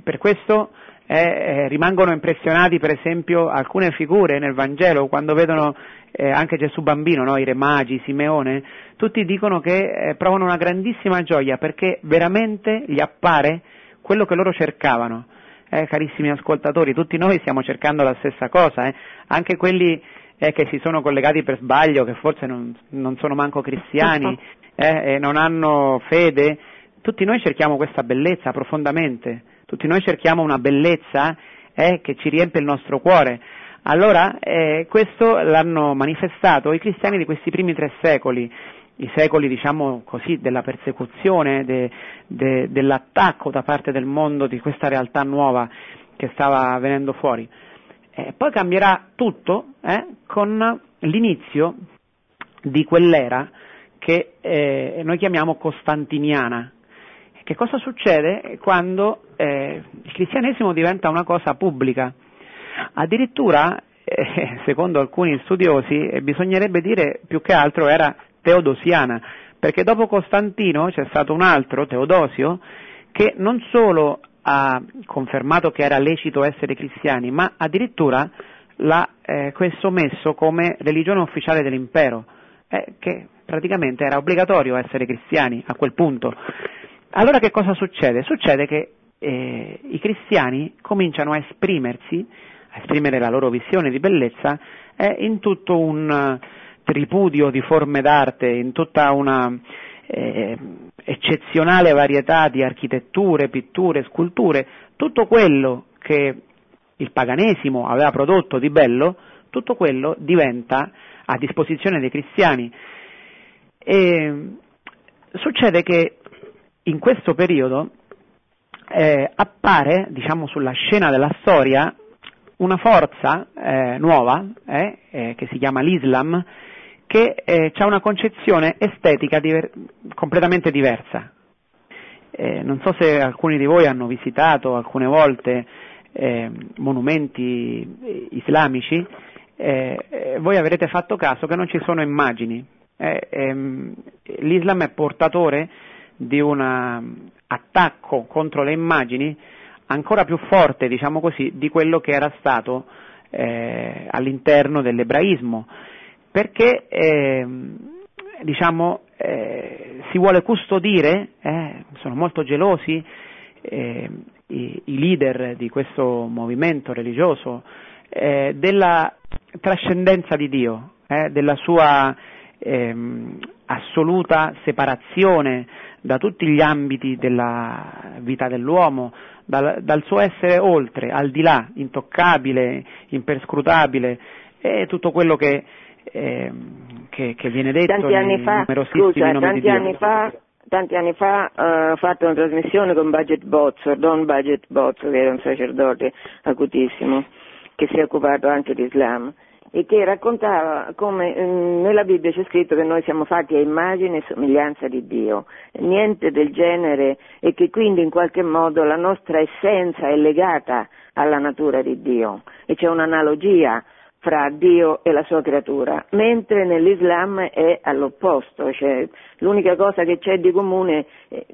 per questo rimangono impressionati per esempio alcune figure nel Vangelo quando vedono eh, anche Gesù bambino, no? i re magi, Simeone, tutti dicono che eh, provano una grandissima gioia perché veramente gli appare quello che loro cercavano. Eh, carissimi ascoltatori, tutti noi stiamo cercando la stessa cosa, anche quelli che si sono collegati per sbaglio, che forse non, non sono manco cristiani, eh, e non hanno fede, tutti noi cerchiamo questa bellezza profondamente, tutti noi cerchiamo una bellezza eh, che ci riempie il nostro cuore. Allora, eh, questo l'hanno manifestato i cristiani di questi primi tre secoli, i secoli, diciamo così, della persecuzione, de, de, dell'attacco da parte del mondo di questa realtà nuova che stava venendo fuori. Eh, poi cambierà tutto eh, con l'inizio di quell'era che eh, noi chiamiamo costantiniana. Che cosa succede quando eh, il cristianesimo diventa una cosa pubblica? Addirittura, eh, secondo alcuni studiosi, eh, bisognerebbe dire più che altro era teodosiana, perché dopo Costantino c'è stato un altro, Teodosio, che non solo ha confermato che era lecito essere cristiani, ma addirittura l'ha eh, questo messo come religione ufficiale dell'impero, eh, che praticamente era obbligatorio essere cristiani a quel punto. Allora che cosa succede? Succede che eh, i cristiani cominciano a esprimersi, a esprimere la loro visione di bellezza eh, in tutto un tripudio di forme d'arte, in tutta una eh, eccezionale varietà di architetture, pitture, sculture, tutto quello che il paganesimo aveva prodotto di bello, tutto quello diventa a disposizione dei cristiani. E succede che in questo periodo eh, appare, diciamo, sulla scena della storia una forza eh, nuova eh, eh che si chiama l'Islam che eh, ha una concezione estetica diver- completamente diversa. Eh, non so se alcuni di voi hanno visitato alcune volte monumenti islamici, voi avrete fatto caso che non ci sono immagini, eh, ehm, l'Islam è portatore di un attacco contro le immagini ancora più forte, diciamo così, di quello che era stato eh, all'interno dell'ebraismo, perché eh, diciamo, eh, si vuole custodire, eh, sono molto gelosi, eh, i, i leader di questo movimento religioso, eh, della trascendenza di Dio, eh, della sua ehm, assoluta separazione da tutti gli ambiti della vita dell'uomo, dal, dal, suo essere oltre, al di là, intoccabile, imperscrutabile, e tutto quello che, eh, che, che viene detto tanti anni fa, scusa, tanti anni fa tanti anni fa uh, ho fatto una trasmissione con Budget Bozzo, Don Budget Bozzo, che era un sacerdote acutissimo, che si è occupato anche di Islam e che raccontava come mm, nella Bibbia c'è scritto che noi siamo fatti a immagine e somiglianza di Dio, niente del genere e che quindi in qualche modo la nostra essenza è legata alla natura di Dio. E c'è un'analogia fra Dio e la sua creatura, mentre nell'Islam è all'opposto, cioè l'unica cosa che c'è di comune, eh,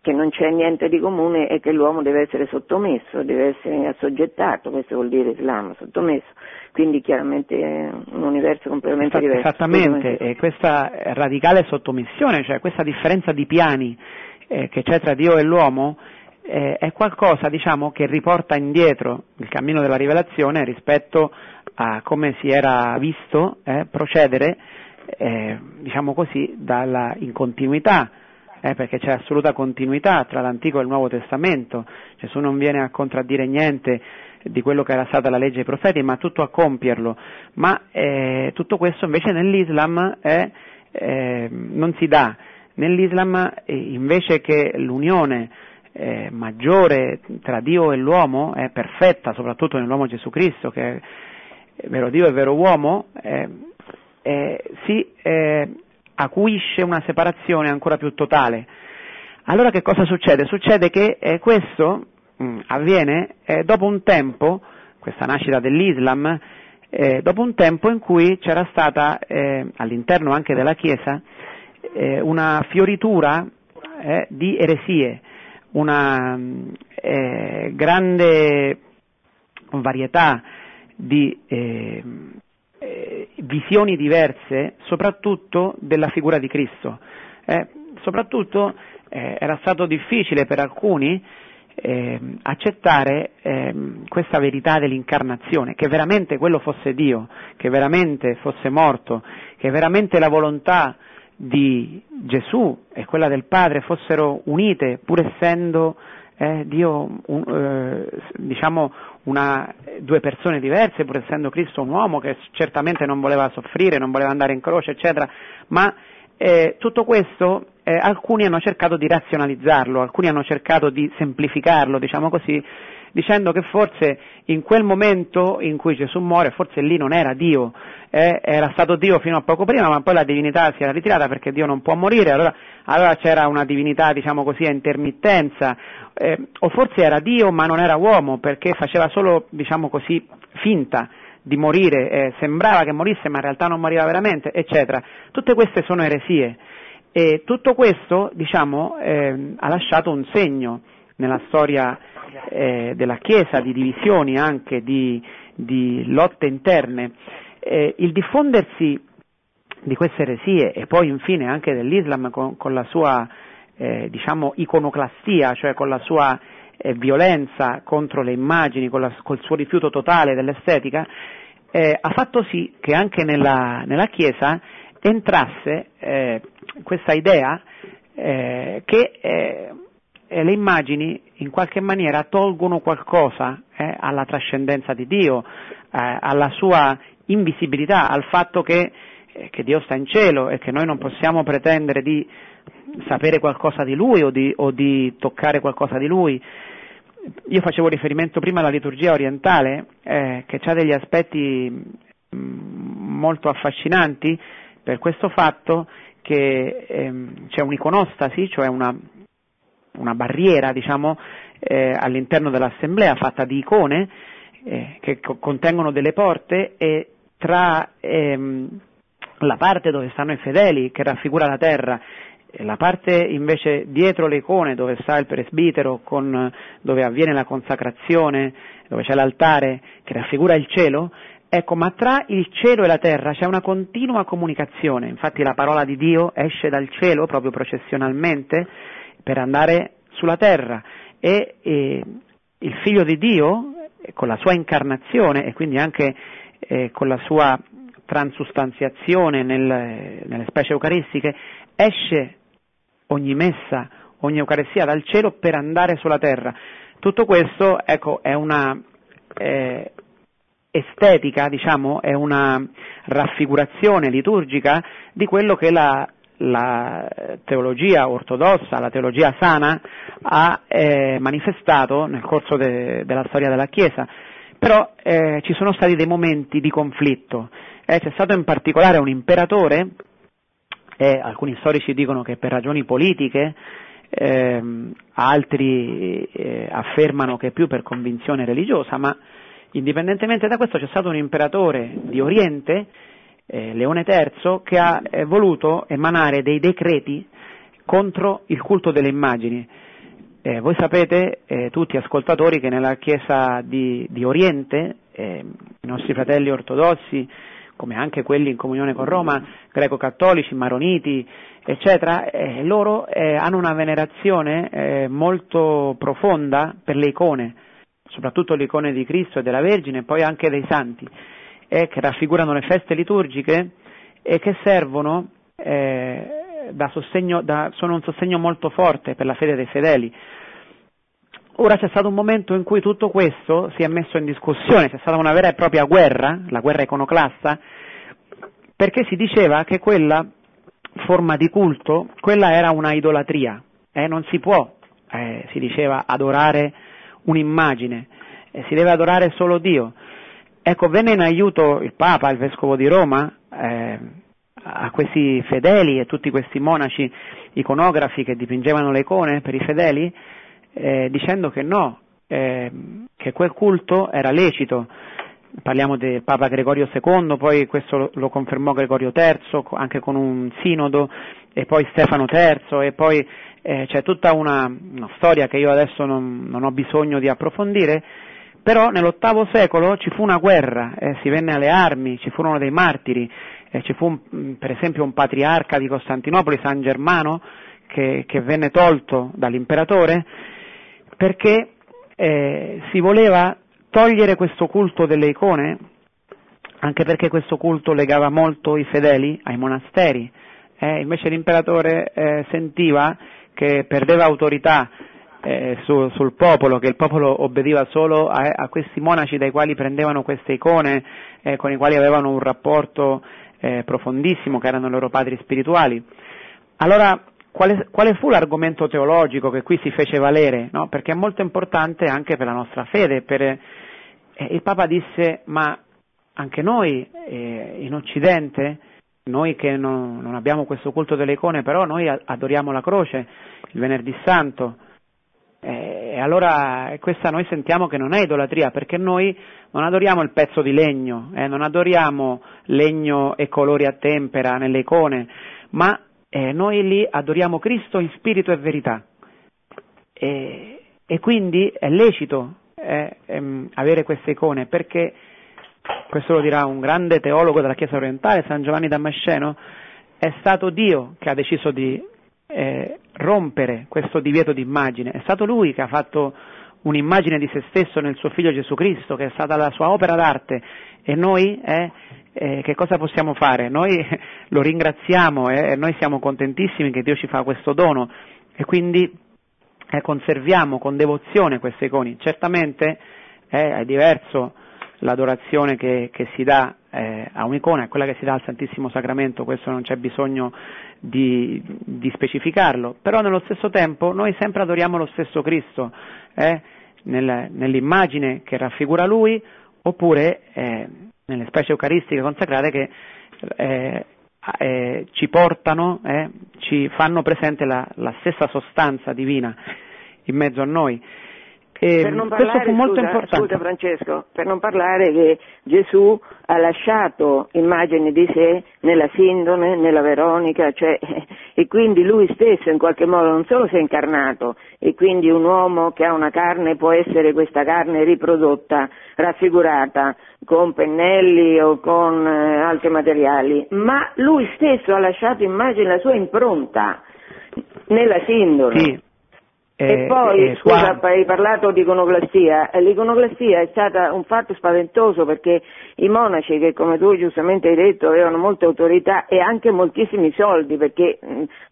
che non c'è niente di comune, è che l'uomo deve essere sottomesso, deve essere assoggettato, questo vuol dire Islam, sottomesso, quindi chiaramente è un universo completamente diverso. Esattamente, e questa radicale sottomissione, cioè questa differenza di piani eh, che c'è tra Dio e l'uomo, eh, è qualcosa diciamo, che riporta indietro il cammino della rivelazione rispetto a come si era visto eh, procedere, eh, diciamo così, dalla, in continuità, eh, perché c'è assoluta continuità tra l'Antico e il Nuovo Testamento, Gesù non viene a contraddire niente di quello che era stata la legge dei profeti, ma tutto a compierlo, ma eh, tutto questo invece nell'Islam eh, non si dà, nell'Islam eh, invece che l'unione eh, maggiore tra Dio e l'uomo è perfetta, soprattutto nell'uomo Gesù Cristo, che è vero Dio e vero uomo, eh, eh, si eh, acuisce una separazione ancora più totale. Allora che cosa succede? Succede che eh, questo mh, mm, avviene eh, dopo un tempo, questa nascita dell'Islam, dopo un tempo in cui c'era stata all'interno anche della Chiesa una fioritura di eresie, una grande varietà di eh, eh, visioni diverse, soprattutto della figura di Cristo. Eh, soprattutto eh, era stato difficile per alcuni ehm, accettare ehm, questa verità dell'incarnazione, che veramente quello fosse Dio, che veramente fosse morto, che veramente la volontà di Gesù e quella del Padre fossero unite, pur essendo eh, Dio, un, eh, diciamo, una, due persone diverse, pur essendo Cristo un uomo che certamente non voleva soffrire, non voleva andare in croce, eccetera, ma eh, tutto questo eh, alcuni hanno cercato di razionalizzarlo, alcuni hanno cercato di semplificarlo, diciamo così, dicendo che forse in quel momento in cui Gesù muore, forse lì non era Dio, eh, era stato Dio fino a poco prima, ma poi la divinità si era ritirata perché Dio non può morire, allora, allora c'era una divinità, diciamo così, a intermittenza, eh, o forse era Dio ma non era uomo perché faceva solo, diciamo così, finta di morire, eh, sembrava che morisse ma in realtà non moriva veramente, eccetera. Tutte queste sono eresie. E tutto questo, diciamo, eh, ha lasciato un segno nella storia eh, della Chiesa, di divisioni anche, di, di lotte interne. Eh, il diffondersi di queste eresie e poi infine anche dell'Islam con, con la sua eh, diciamo iconoclastia, cioè con la sua eh, violenza contro le immagini, la, col suo rifiuto totale dell'estetica, eh, ha fatto sì che anche nella, nella Chiesa entrasse eh, questa idea che eh, le immagini in qualche maniera tolgono qualcosa alla trascendenza di Dio, alla sua invisibilità, al fatto che, eh, che, Dio sta in cielo e che noi non possiamo pretendere di sapere qualcosa di Lui o di, o di toccare qualcosa di Lui. Io facevo riferimento prima alla liturgia orientale, eh, che ha degli aspetti mm, molto affascinanti per questo fatto che ehm, c'è un'iconostasi, cioè una, una barriera diciamo, eh, all'interno dell'assemblea fatta di icone eh, che co- contengono delle porte e tra ehm, la parte dove stanno i fedeli, che raffigura la terra, e la parte invece dietro le icone, dove sta il presbitero, con, dove avviene la consacrazione, dove c'è l'altare, che raffigura il cielo, ecco, ma tra il cielo e la terra c'è una continua comunicazione, infatti la parola di Dio esce dal cielo proprio processionalmente per andare sulla terra e, e il figlio di Dio, con la sua incarnazione e quindi anche eh, con la sua transustanziazione nel, nelle specie eucaristiche, esce ogni messa, ogni Eucaristia dal cielo per andare sulla terra. Tutto questo ecco, è una eh, estetica, diciamo, è una raffigurazione liturgica di quello che la, la teologia ortodossa, la teologia sana, ha eh, manifestato nel corso de, della storia della Chiesa. Però eh, ci sono stati dei momenti di conflitto. Eh, c'è stato in particolare un imperatore, alcuni storici dicono che per ragioni politiche, ehm, altri eh, affermano che più per convinzione religiosa, ma indipendentemente da questo c'è stato un imperatore di Oriente eh, Leone III, che ha eh, voluto emanare dei decreti contro il culto delle immagini. Eh, voi sapete, eh, tutti ascoltatori, che nella Chiesa di, di Oriente, eh, i nostri fratelli ortodossi, come anche quelli in comunione con Roma, greco-cattolici, maroniti, eccetera, eh, loro hanno una venerazione molto profonda per le icone, soprattutto le icone di Cristo e della Vergine e poi anche dei santi eh, che raffigurano le feste liturgiche e che servono eh, da sostegno, da, sono un sostegno molto forte per la fede dei fedeli. Ora c'è stato un momento in cui tutto questo si è messo in discussione, c'è stata una vera e propria guerra, la guerra iconoclasta, perché si diceva che quella forma di culto, quella era una idolatria, eh, non si può, eh, si diceva, adorare un'immagine, eh, si deve adorare solo Dio. Ecco, venne in aiuto il Papa, il Vescovo di Roma, eh, a questi fedeli e tutti questi monaci iconografi che dipingevano le icone per i fedeli, eh, dicendo che no, eh, che quel culto era lecito. Parliamo del Papa Gregorio II, poi questo lo, confermò Gregorio III, anche con un sinodo, e poi Stefano III, e poi eh, c'è tutta una, una, storia che io adesso non, non ho bisogno di approfondire, però nell'ottavo secolo ci fu una guerra, eh, si venne alle armi, ci furono dei martiri, eh, ci fu un, mm, per esempio un patriarca di Costantinopoli, San Germano, che, che venne tolto dall'imperatore perché eh, si voleva togliere questo culto delle icone, anche perché questo culto legava molto i fedeli ai monasteri, eh, invece l'imperatore eh, sentiva che perdeva autorità eh, su, sul popolo, che il popolo obbediva solo a, a, questi monaci dai quali prendevano queste icone, eh, con i quali avevano un rapporto eh, profondissimo, che erano i loro padri spirituali. Allora, quale, quale, fu l'argomento teologico che qui si fece valere? No? Perché è molto importante anche per la nostra fede. Per, eh, il Papa disse, ma anche noi eh, in Occidente, noi che non, non, abbiamo questo culto delle icone, però noi adoriamo la croce, il venerdì santo, e allora questa noi sentiamo che non è idolatria, perché noi non adoriamo il pezzo di legno, eh, non adoriamo legno e colori a tempera nelle icone, ma eh, noi lì adoriamo Cristo in spirito e verità. E, e quindi è lecito eh, ehm, avere queste icone, perché, questo lo dirà un grande teologo della Chiesa orientale, San Giovanni Damasceno, è stato Dio che ha deciso di eh, rompere questo divieto di immagine. È stato lui che ha fatto un'immagine di se stesso nel suo figlio Gesù Cristo, che è stata la sua opera d'arte, e noi eh, eh, che cosa possiamo fare? Noi lo ringraziamo eh, e noi siamo contentissimi che Dio ci fa questo dono e quindi eh, conserviamo con devozione queste icone. Certamente eh, è diverso l'adorazione che, che si dà eh, a un'icona e quella che si dà al Santissimo Sacramento, questo non c'è bisogno di, di, specificarlo, però nello stesso tempo noi sempre adoriamo lo stesso Cristo, eh, nel, nell'immagine che raffigura Lui, oppure eh, nelle specie eucaristiche consacrate che eh, eh, ci portano, eh, ci fanno presente la, la stessa sostanza divina in mezzo a noi. E per non parlare, questo fu molto scusa, importante. Scusa Francesco, per non parlare che Gesù ha lasciato immagini di sé nella Sindone, nella Veronica, cioè, e quindi lui stesso in qualche modo non solo si è incarnato, e quindi un uomo che ha una carne può essere questa carne riprodotta, raffigurata con pennelli o con eh, altri materiali, ma lui stesso ha lasciato immagini la sua impronta nella Sindone. Sì E, poi, e scusa, hai parlato di iconoclastia. L'iconoclastia è stata un fatto spaventoso perché i monaci, che come tu giustamente hai detto, avevano molte autorità e anche moltissimi soldi, perché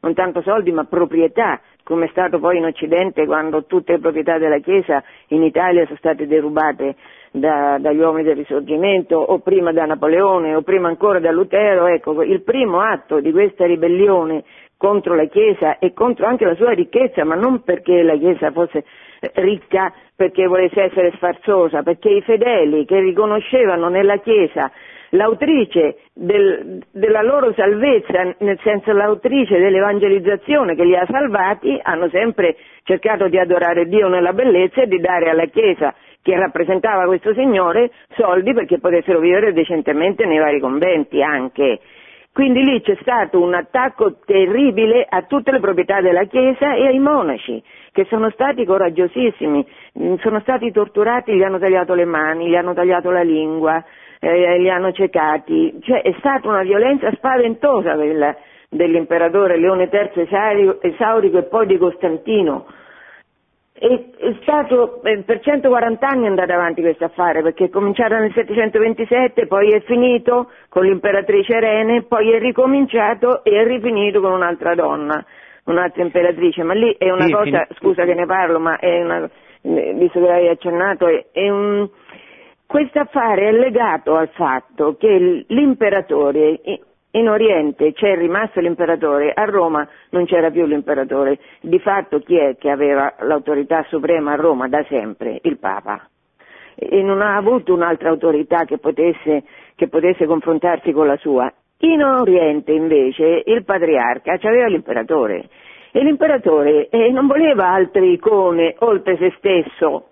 non tanto soldi ma proprietà, come è stato poi in Occidente quando tutte le proprietà della Chiesa in Italia sono state derubate da, dagli uomini del risorgimento o prima da Napoleone o prima ancora da Lutero, ecco, il primo atto di questa ribellione contro la Chiesa e contro anche la sua ricchezza, ma non perché la Chiesa fosse ricca perché volesse essere sfarzosa, perché i fedeli che riconoscevano nella Chiesa l'autrice del, della loro salvezza, nel senso l'autrice dell'evangelizzazione che li ha salvati, hanno sempre cercato di adorare Dio nella bellezza e di dare alla Chiesa che rappresentava questo Signore soldi perché potessero vivere decentemente nei vari conventi anche. Quindi lì c'è stato un attacco terribile a tutte le proprietà della Chiesa e ai monaci, che sono stati coraggiosissimi, mm, sono stati torturati, gli hanno tagliato le mani, gli hanno tagliato la lingua, eh, li hanno cecati, cioè è stata una violenza spaventosa quella dell'imperatore Leone III Esaurico e poi di Costantino è, stato, eh, per 140 anni andato avanti questo affare, perché è cominciato nel 727, poi è finito con l'imperatrice Rene, poi è ricominciato e è rifinito con un'altra donna, un'altra imperatrice, ma lì è una sì, cosa, fin- scusa che ne parlo, ma è una, visto che l'hai accennato, è, è un, questo affare è legato al fatto che l'imperatore in Oriente c'è rimasto l'imperatore, a Roma non c'era più l'imperatore. Di fatto chi è che aveva l'autorità suprema a Roma da sempre? Il Papa. E non ha avuto un'altra autorità che potesse, che potesse confrontarsi con la sua. In Oriente invece il patriarca aveva l'imperatore e l'imperatore eh, non voleva altre icone oltre se stesso.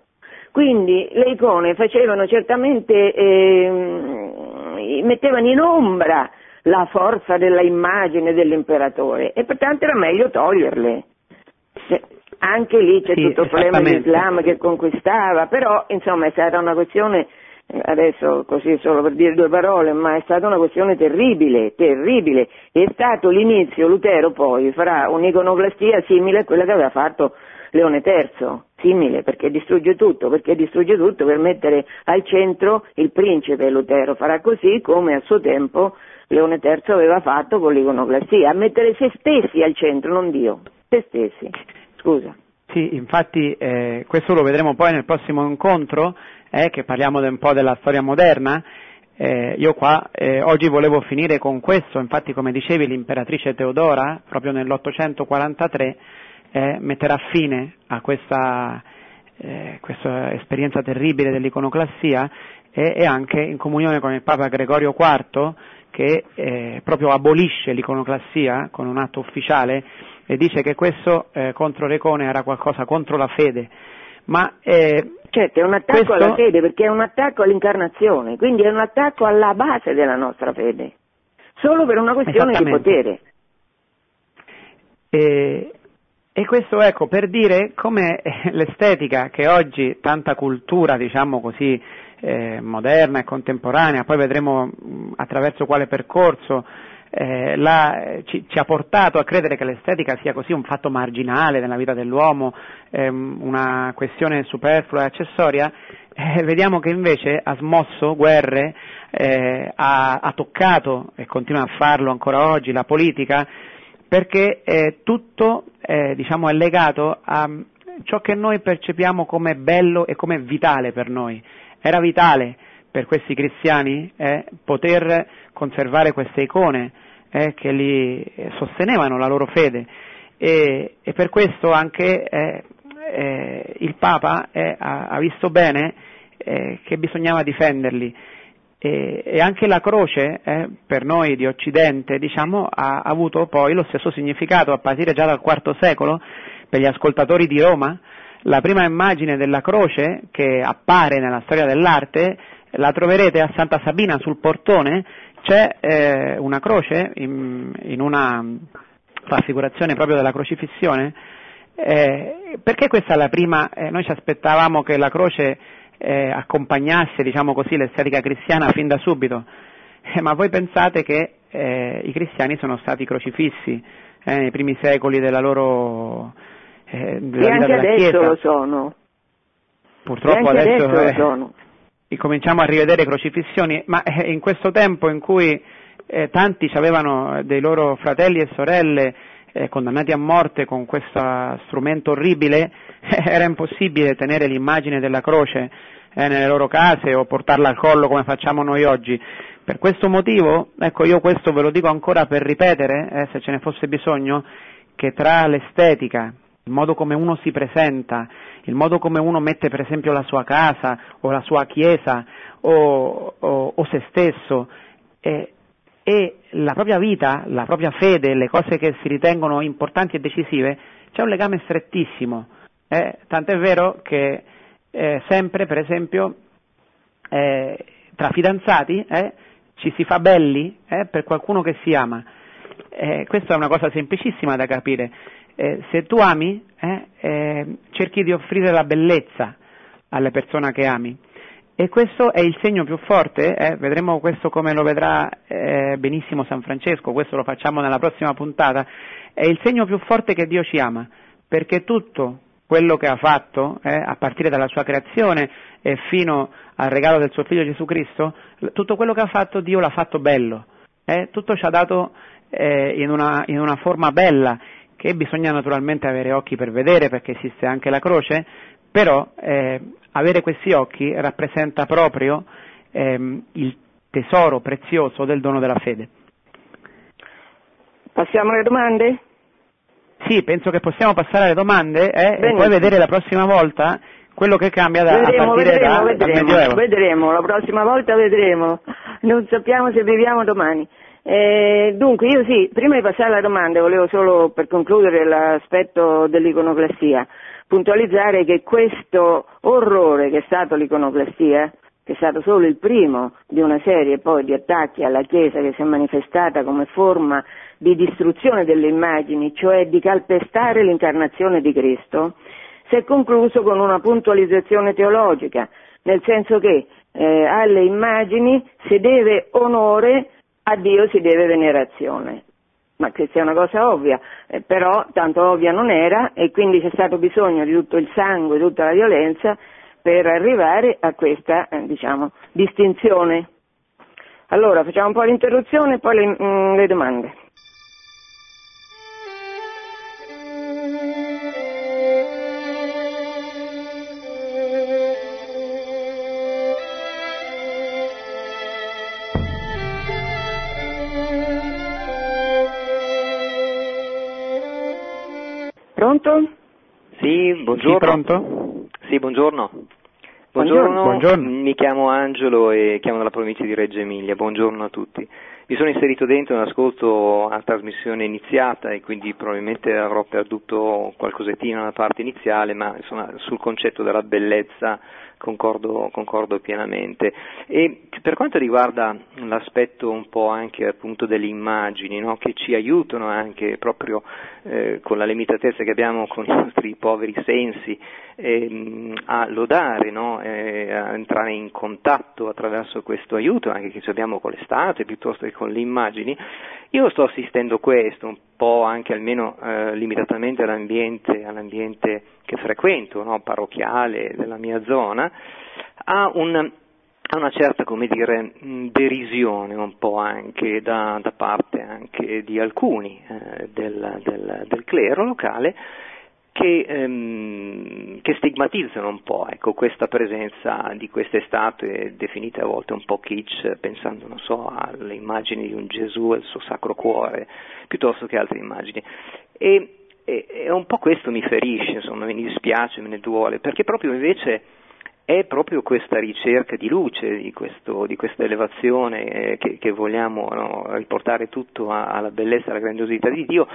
Quindi le icone facevano certamente, eh, mettevano in ombra la forza della immagine dell'imperatore e pertanto era meglio toglierle. Anche lì c'è sì, tutto il problema dell'Islam che conquistava, però insomma è stata una questione, adesso così solo per dire due parole, ma è stata una questione terribile, terribile. È stato l'inizio, Lutero poi farà un'iconoclastia simile a quella che aveva fatto Leone III, simile perché distrugge tutto, perché distrugge tutto per mettere al centro il principe Lutero, farà così come a suo tempo Leone III aveva fatto con l'iconoclastia, a mettere se stessi al centro, non Dio, se stessi. Scusa. Sì, infatti eh, questo lo vedremo poi nel prossimo incontro, eh, che parliamo un po' della storia moderna. Eh, io qua eh, oggi volevo finire con questo, infatti come dicevi l'imperatrice Teodora, proprio nell'843, eh, metterà fine a questa, eh, questa esperienza terribile dell'iconoclassia e anche in comunione con il Papa Gregorio IV che eh, proprio abolisce l'iconoclassia con un atto ufficiale e dice che questo eh, contro l'icone era qualcosa contro la fede. Ma, eh, certo, è un attacco questo... alla fede perché è un attacco all'incarnazione, quindi è un attacco alla base della nostra fede, solo per una questione di potere. E, e questo ecco per dire come l'estetica che oggi tanta cultura, diciamo così, eh, moderna e contemporanea, poi vedremo mh, attraverso quale percorso eh, la, ci, ci, ha portato a credere che l'estetica sia così un fatto marginale nella vita dell'uomo, ehm, una questione superflua e accessoria, eh, vediamo che invece ha smosso guerre, eh, ha, ha, toccato e continua a farlo ancora oggi la politica, perché eh, tutto eh, diciamo, è legato a ciò che noi percepiamo come bello e come vitale per noi. Era vitale per questi cristiani eh, poter conservare queste icone eh, che li sostenevano la loro fede. E, e per questo anche eh, eh il Papa eh, ha, ha, visto bene eh, che bisognava difenderli. E, e anche la croce per noi di Occidente diciamo, ha avuto poi lo stesso significato a partire già dal IV secolo per gli ascoltatori di Roma la prima immagine della croce che appare nella storia dell'arte la troverete a Santa Sabina sul portone, c'è eh, una croce in, in, una raffigurazione proprio della crocifissione. Eh, perché questa è la prima? Eh, noi ci aspettavamo che la croce eh, accompagnasse, diciamo così, l'estetica cristiana fin da subito, eh, ma voi pensate che eh, i cristiani sono stati crocifissi nei primi secoli della loro eh, e anche adesso Chiesa. lo sono. Purtroppo adesso, adesso eh, sono. cominciamo a rivedere crocifissioni, ma eh, in questo tempo in cui eh, tanti avevano dei loro fratelli e sorelle eh, condannati a morte con questo strumento orribile, era impossibile tenere l'immagine della croce eh, nelle loro case o portarla al collo come facciamo noi oggi. Per questo motivo, ecco io questo ve lo dico ancora per ripetere, eh, se ce ne fosse bisogno, che tra l'estetica, il modo come uno si presenta, il modo come uno mette per esempio la sua casa o la sua chiesa o, o, o se stesso eh, e la propria vita, la propria fede, le cose che si ritengono importanti e decisive, c'è un legame strettissimo. Eh, tant'è vero che eh, sempre, per esempio, eh, tra fidanzati eh, ci si fa belli eh, per qualcuno che si ama. Eh, questa è una cosa semplicissima da capire. Se tu ami, cerchi di offrire la bellezza alle persone che ami. E questo è il segno più forte, eh? vedremo questo come lo vedrà eh, benissimo San Francesco, questo lo facciamo nella prossima puntata, è il segno più forte che Dio ci ama, perché tutto quello che ha fatto, eh, a partire dalla sua creazione e fino al regalo del suo figlio Gesù Cristo, tutto quello che ha fatto Dio l'ha fatto bello, eh? tutto ci ha dato eh, in una, in una forma bella, che bisogna naturalmente avere occhi per vedere perché esiste anche la croce, però eh, avere questi occhi rappresenta proprio ehm, il tesoro prezioso del dono della fede. Passiamo alle domande? Sì, penso che possiamo passare alle domande eh, e poi vedere la prossima volta quello che cambia da, vedremo, a partire vedremo, da, vedremo, dal Medioevo. Vedremo, la prossima volta vedremo. Non sappiamo se viviamo domani. Eh, dunque, io sì, prima di passare alla domanda volevo solo per concludere l'aspetto dell'iconoclastia puntualizzare che questo orrore che è stato l'iconoclastia, che è stato solo il primo di una serie poi di attacchi alla Chiesa che si è manifestata come forma di distruzione delle immagini, cioè di calpestare l'incarnazione di Cristo, si è concluso con una puntualizzazione teologica, nel senso che eh, alle immagini si deve onore, a Dio si deve venerazione ma che sia una cosa ovvia, eh, però tanto ovvia non era e quindi c'è stato bisogno di tutto il sangue, tutta la violenza per arrivare a questa eh, diciamo, distinzione. Allora facciamo un po' l'interruzione e poi le, mh, mm, le domande. Pronto? Sì, buongiorno. Sì, pronto? Sì, buongiorno. Buongiorno. buongiorno. mi chiamo Angelo e chiamo dalla provincia di Reggio Emilia, buongiorno a tutti. Mi sono inserito dentro e ascolto la trasmissione iniziata e quindi probabilmente avrò perduto qualcosettino nella parte iniziale, ma insomma sul concetto della bellezza concordo, concordo pienamente. E per quanto riguarda l'aspetto un po' anche appunto delle immagini, no, che ci aiutano anche proprio eh, con la limitatezza che abbiamo con i nostri poveri sensi ehm, a lodare, no, eh, a entrare in contatto attraverso questo aiuto anche che abbiamo con le statue piuttosto che con le immagini, io sto assistendo questo po' anche almeno eh, limitatamente all'ambiente, all'ambiente che frequento, no, parrocchiale della mia zona, a un, una certa, dire, derisione un po' anche da, da parte anche di alcuni eh, del, del, del clero locale che, ehm, che, stigmatizzano un po' ecco, questa presenza di queste statue definite a volte un po' kitsch, pensando so, alle immagini di un Gesù e il suo sacro cuore, piuttosto che altre immagini. E, e, e un po' questo mi ferisce, insomma, mi dispiace, me ne duole, perché proprio invece è proprio questa ricerca di luce, di, questo, di questa elevazione eh, che, che, vogliamo no, riportare tutto a, alla bellezza alla grandiosità di Dio,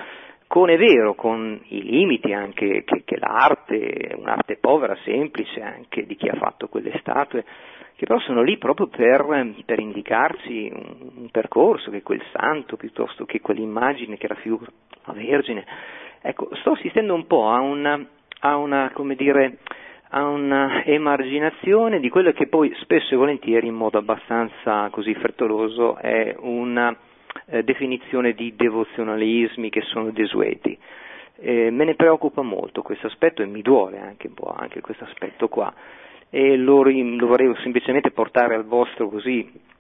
con è vero, con i limiti anche che, che l'arte, un'arte povera, semplice anche di chi ha fatto quelle statue, che però sono lì proprio per, per indicarci un, un, percorso, che quel santo piuttosto che quell'immagine che raffigura la Vergine. Ecco, sto assistendo un po' a una, a una come dire, a una emarginazione di quello che poi spesso e volentieri in modo abbastanza così frettoloso è una eh, definizione di devozionalismi che sono desueti. Eh, me ne preoccupa molto questo aspetto e mi duole anche un po' anche questo aspetto qua e lo, lo vorrei semplicemente portare al vostro così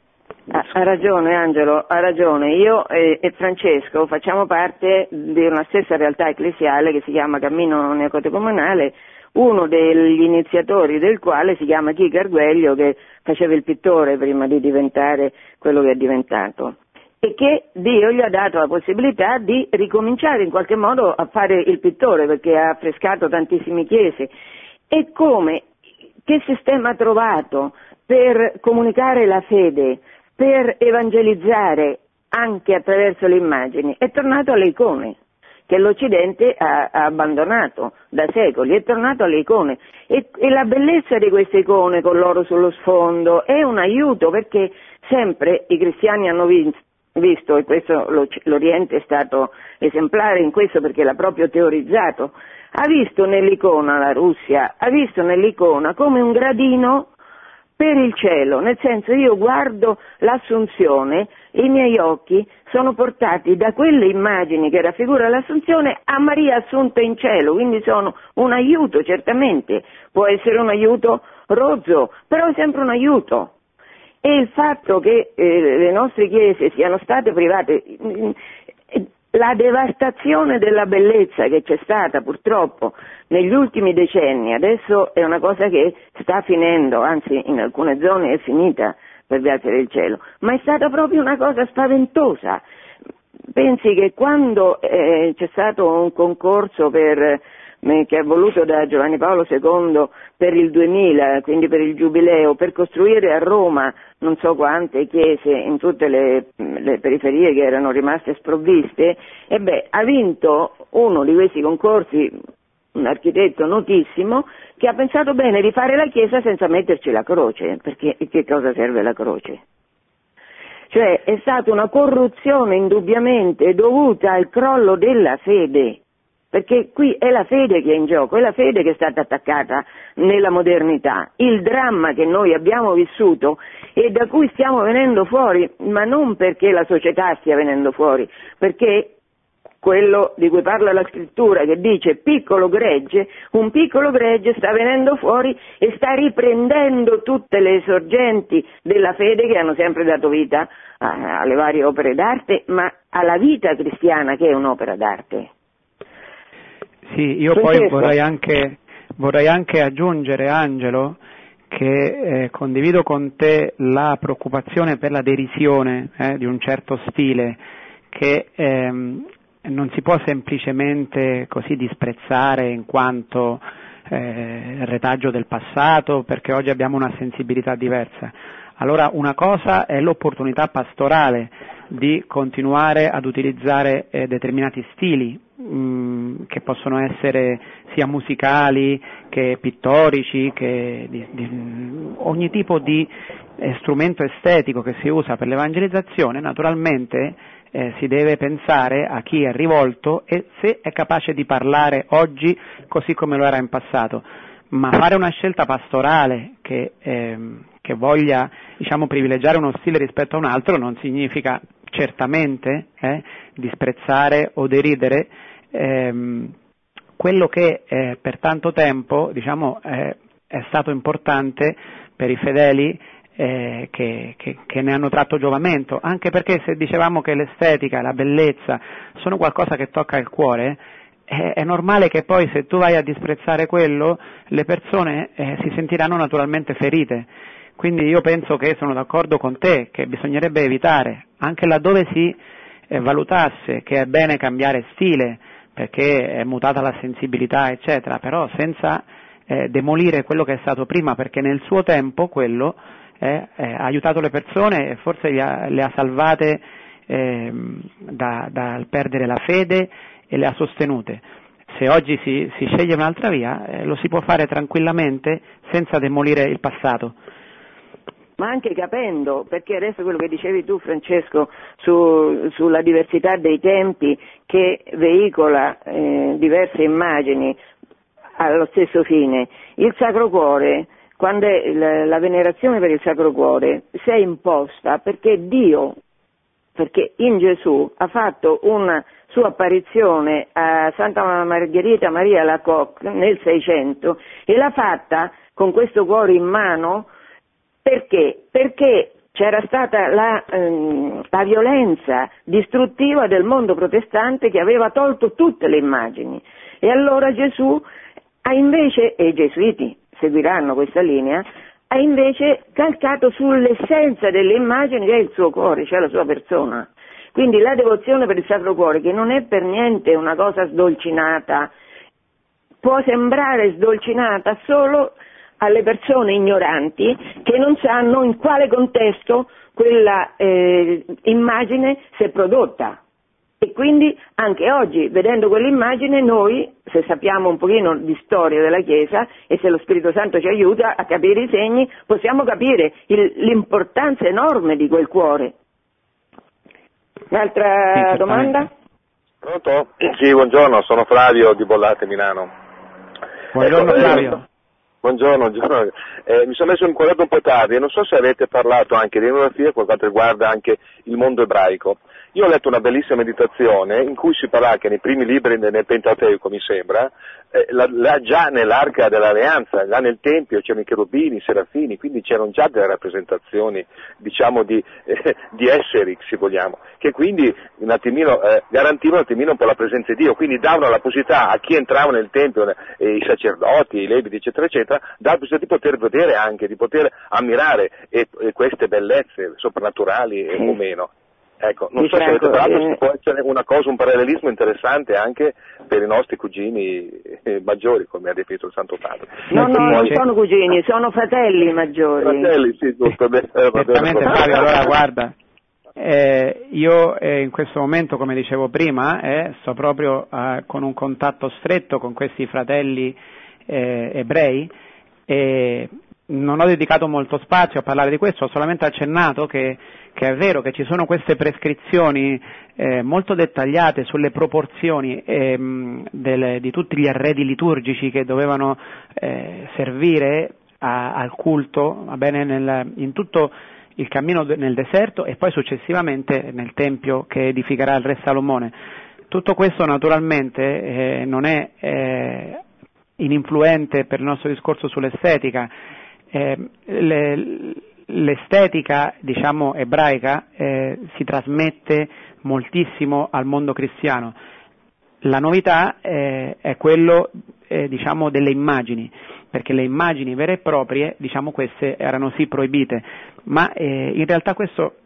ha, ha, ragione Angelo, ha ragione. Io e, e, Francesco facciamo parte di una stessa realtà ecclesiale che si chiama Cammino Neocotecomunale, uno degli iniziatori del quale si chiama Chico Arguello che faceva il pittore prima di diventare quello che è diventato e che Dio gli ha dato la possibilità di ricominciare in qualche modo a fare il pittore perché ha affrescato tantissime chiese. E come, che sistema ha trovato per comunicare la fede, per evangelizzare anche attraverso le immagini, è tornato alle icone che l'Occidente ha, ha, abbandonato da secoli, è tornato alle icone. E, e, la bellezza di queste icone con l'oro sullo sfondo è un aiuto perché sempre i cristiani hanno visto, visto e questo l'Oriente è stato esemplare in questo perché l'ha proprio teorizzato, ha visto nell'icona la Russia, ha visto nell'icona come un gradino per il cielo, nel senso io guardo l'assunzione i miei occhi sono portati da quelle immagini che raffigura l'assunzione a Maria assunta in cielo, quindi sono un aiuto certamente, può essere un aiuto rozzo, però è sempre un aiuto. E il fatto che eh, le nostre chiese siano state private, la devastazione della bellezza che c'è stata purtroppo negli ultimi decenni, adesso è una cosa che sta finendo, anzi in alcune zone è finita per grazie del cielo, ma è stata proprio una cosa spaventosa. Pensi che quando eh, c'è stato un concorso per che è voluto da Giovanni Paolo II per il 2000, quindi per il Giubileo, per costruire a Roma non so quante chiese in tutte le, le periferie che erano rimaste sprovviste, e beh, ha vinto uno di questi concorsi un architetto notissimo che ha pensato bene di fare la chiesa senza metterci la croce, perché che cosa serve la croce? Cioè è stata una corruzione indubbiamente dovuta al crollo della fede perché qui è la fede che è in gioco, è la fede che è stata attaccata nella modernità, il dramma che noi abbiamo vissuto e da cui stiamo venendo fuori, ma non perché la società stia venendo fuori, perché quello di cui parla la scrittura che dice piccolo gregge, un piccolo gregge sta venendo fuori e sta riprendendo tutte le sorgenti della fede che hanno sempre dato vita alle varie opere d'arte, ma alla vita cristiana che è un'opera d'arte. Sì, io poi vorrei anche, vorrei anche, aggiungere, Angelo, che eh, condivido con te la preoccupazione per la derisione eh, di un certo stile che ehm, non si può semplicemente così disprezzare in quanto eh, retaggio del passato perché oggi abbiamo una sensibilità diversa. Allora una cosa è l'opportunità pastorale di continuare ad utilizzare eh, determinati stili mm, che possono essere sia musicali che pittorici, che di, di, ogni tipo di eh, strumento estetico che si usa per l'evangelizzazione, naturalmente eh, si deve pensare a chi è rivolto e se è capace di parlare oggi così come lo era in passato. Ma fare una scelta pastorale che, ehm, che voglia diciamo, privilegiare uno stile rispetto a un altro non significa certamente eh, disprezzare o deridere ehm, quello che eh, per tanto tempo diciamo, eh, è stato importante per i fedeli eh, che, che, che, ne hanno tratto giovamento, anche perché se dicevamo che l'estetica, la bellezza sono qualcosa che tocca il cuore, è, normale che poi se tu vai a disprezzare quello, le persone eh, si sentiranno naturalmente ferite. Quindi io penso che sono d'accordo con te che bisognerebbe evitare, anche laddove si eh, valutasse che è bene cambiare stile perché è mutata la sensibilità, eccetera, però senza eh, demolire quello che è stato prima, perché nel suo tempo quello eh, ha aiutato le persone e forse ha, le ha salvate ehm, dal da perdere la fede e le ha sostenute. Se oggi si, si sceglie un'altra via, eh, lo si può fare tranquillamente senza demolire il passato ma anche capendo, perché adesso quello che dicevi tu Francesco su, sulla diversità dei tempi che veicola eh, diverse immagini allo stesso fine, il Sacro Cuore, quando la, venerazione per il Sacro Cuore si è imposta perché Dio, perché in Gesù ha fatto un sua apparizione a Santa Margherita Maria Lacoque nel 600 e l'ha fatta con questo cuore in mano perché? Perché c'era stata la, ehm, la, violenza distruttiva del mondo protestante che aveva tolto tutte le immagini. E allora Gesù ha invece, e i gesuiti seguiranno questa linea, ha invece calcato sull'essenza delle immagini che è il suo cuore, cioè la sua persona. Quindi la devozione per il Sacro Cuore, che non è per niente una cosa sdolcinata, può sembrare sdolcinata solo alle persone ignoranti che non sanno in quale contesto quella eh, immagine si è prodotta. E quindi anche oggi, vedendo quell'immagine, noi, se sappiamo un pochino di storia della Chiesa e se lo Spirito Santo ci aiuta a capire i segni, possiamo capire il, l'importanza enorme di quel cuore. Un'altra sì, domanda? Pronto? Sì, buongiorno, sono Flavio di Bollate Milano. Buongiorno ecco, Flavio. Buongiorno, buongiorno. Eh, mi sono messo in quadrato un po' tardi e non so se avete parlato anche di etnografia per quanto riguarda anche il mondo ebraico. Io ho letto una bellissima meditazione in cui si parla che nei primi libri nel Pentateuco, mi sembra, eh, la, la, già nell'arca dell'alleanza, là nel Tempio c'erano i cherubini, i serafini, quindi c'erano già delle rappresentazioni, diciamo, di, eh, di esseri, se vogliamo, che quindi un attimino, eh, garantivano un attimino un po' la presenza di Dio, quindi davano la possibilità a chi entrava nel Tempio, eh, i sacerdoti, i leviti, eccetera, eccetera, la possibilità di poter vedere anche, di poter ammirare queste bellezze soprannaturali o meno. Ecco, non so se avete parlato, eh... può essere una cosa, un parallelismo interessante anche per i nostri cugini eh, maggiori, come ha definito il Santo Padre. No, no, non sono cugini, sono fratelli maggiori. Fratelli, sì, giusto. Certamente Fabio, allora guarda, eh, io eh, in questo momento, come dicevo prima, eh, sto proprio eh, con un contatto stretto con questi fratelli eh, ebrei e non ho dedicato molto spazio a parlare di questo, ho solamente accennato che, che è vero che ci sono queste prescrizioni eh, molto dettagliate sulle proporzioni ehm, del, di tutti gli arredi liturgici che dovevano eh, servire a, al culto nel, in tutto il cammino nel deserto e poi successivamente nel Tempio che edificherà il Re Salomone. Tutto questo naturalmente eh, non è eh, ininfluente per il nostro discorso sull'estetica, eh, le, l'estetica diciamo, ebraica eh, si trasmette moltissimo al mondo cristiano. La novità eh, è quello eh, diciamo, delle immagini, perché le immagini vere e proprie, diciamo, queste erano sì proibite, ma eh, in realtà questo,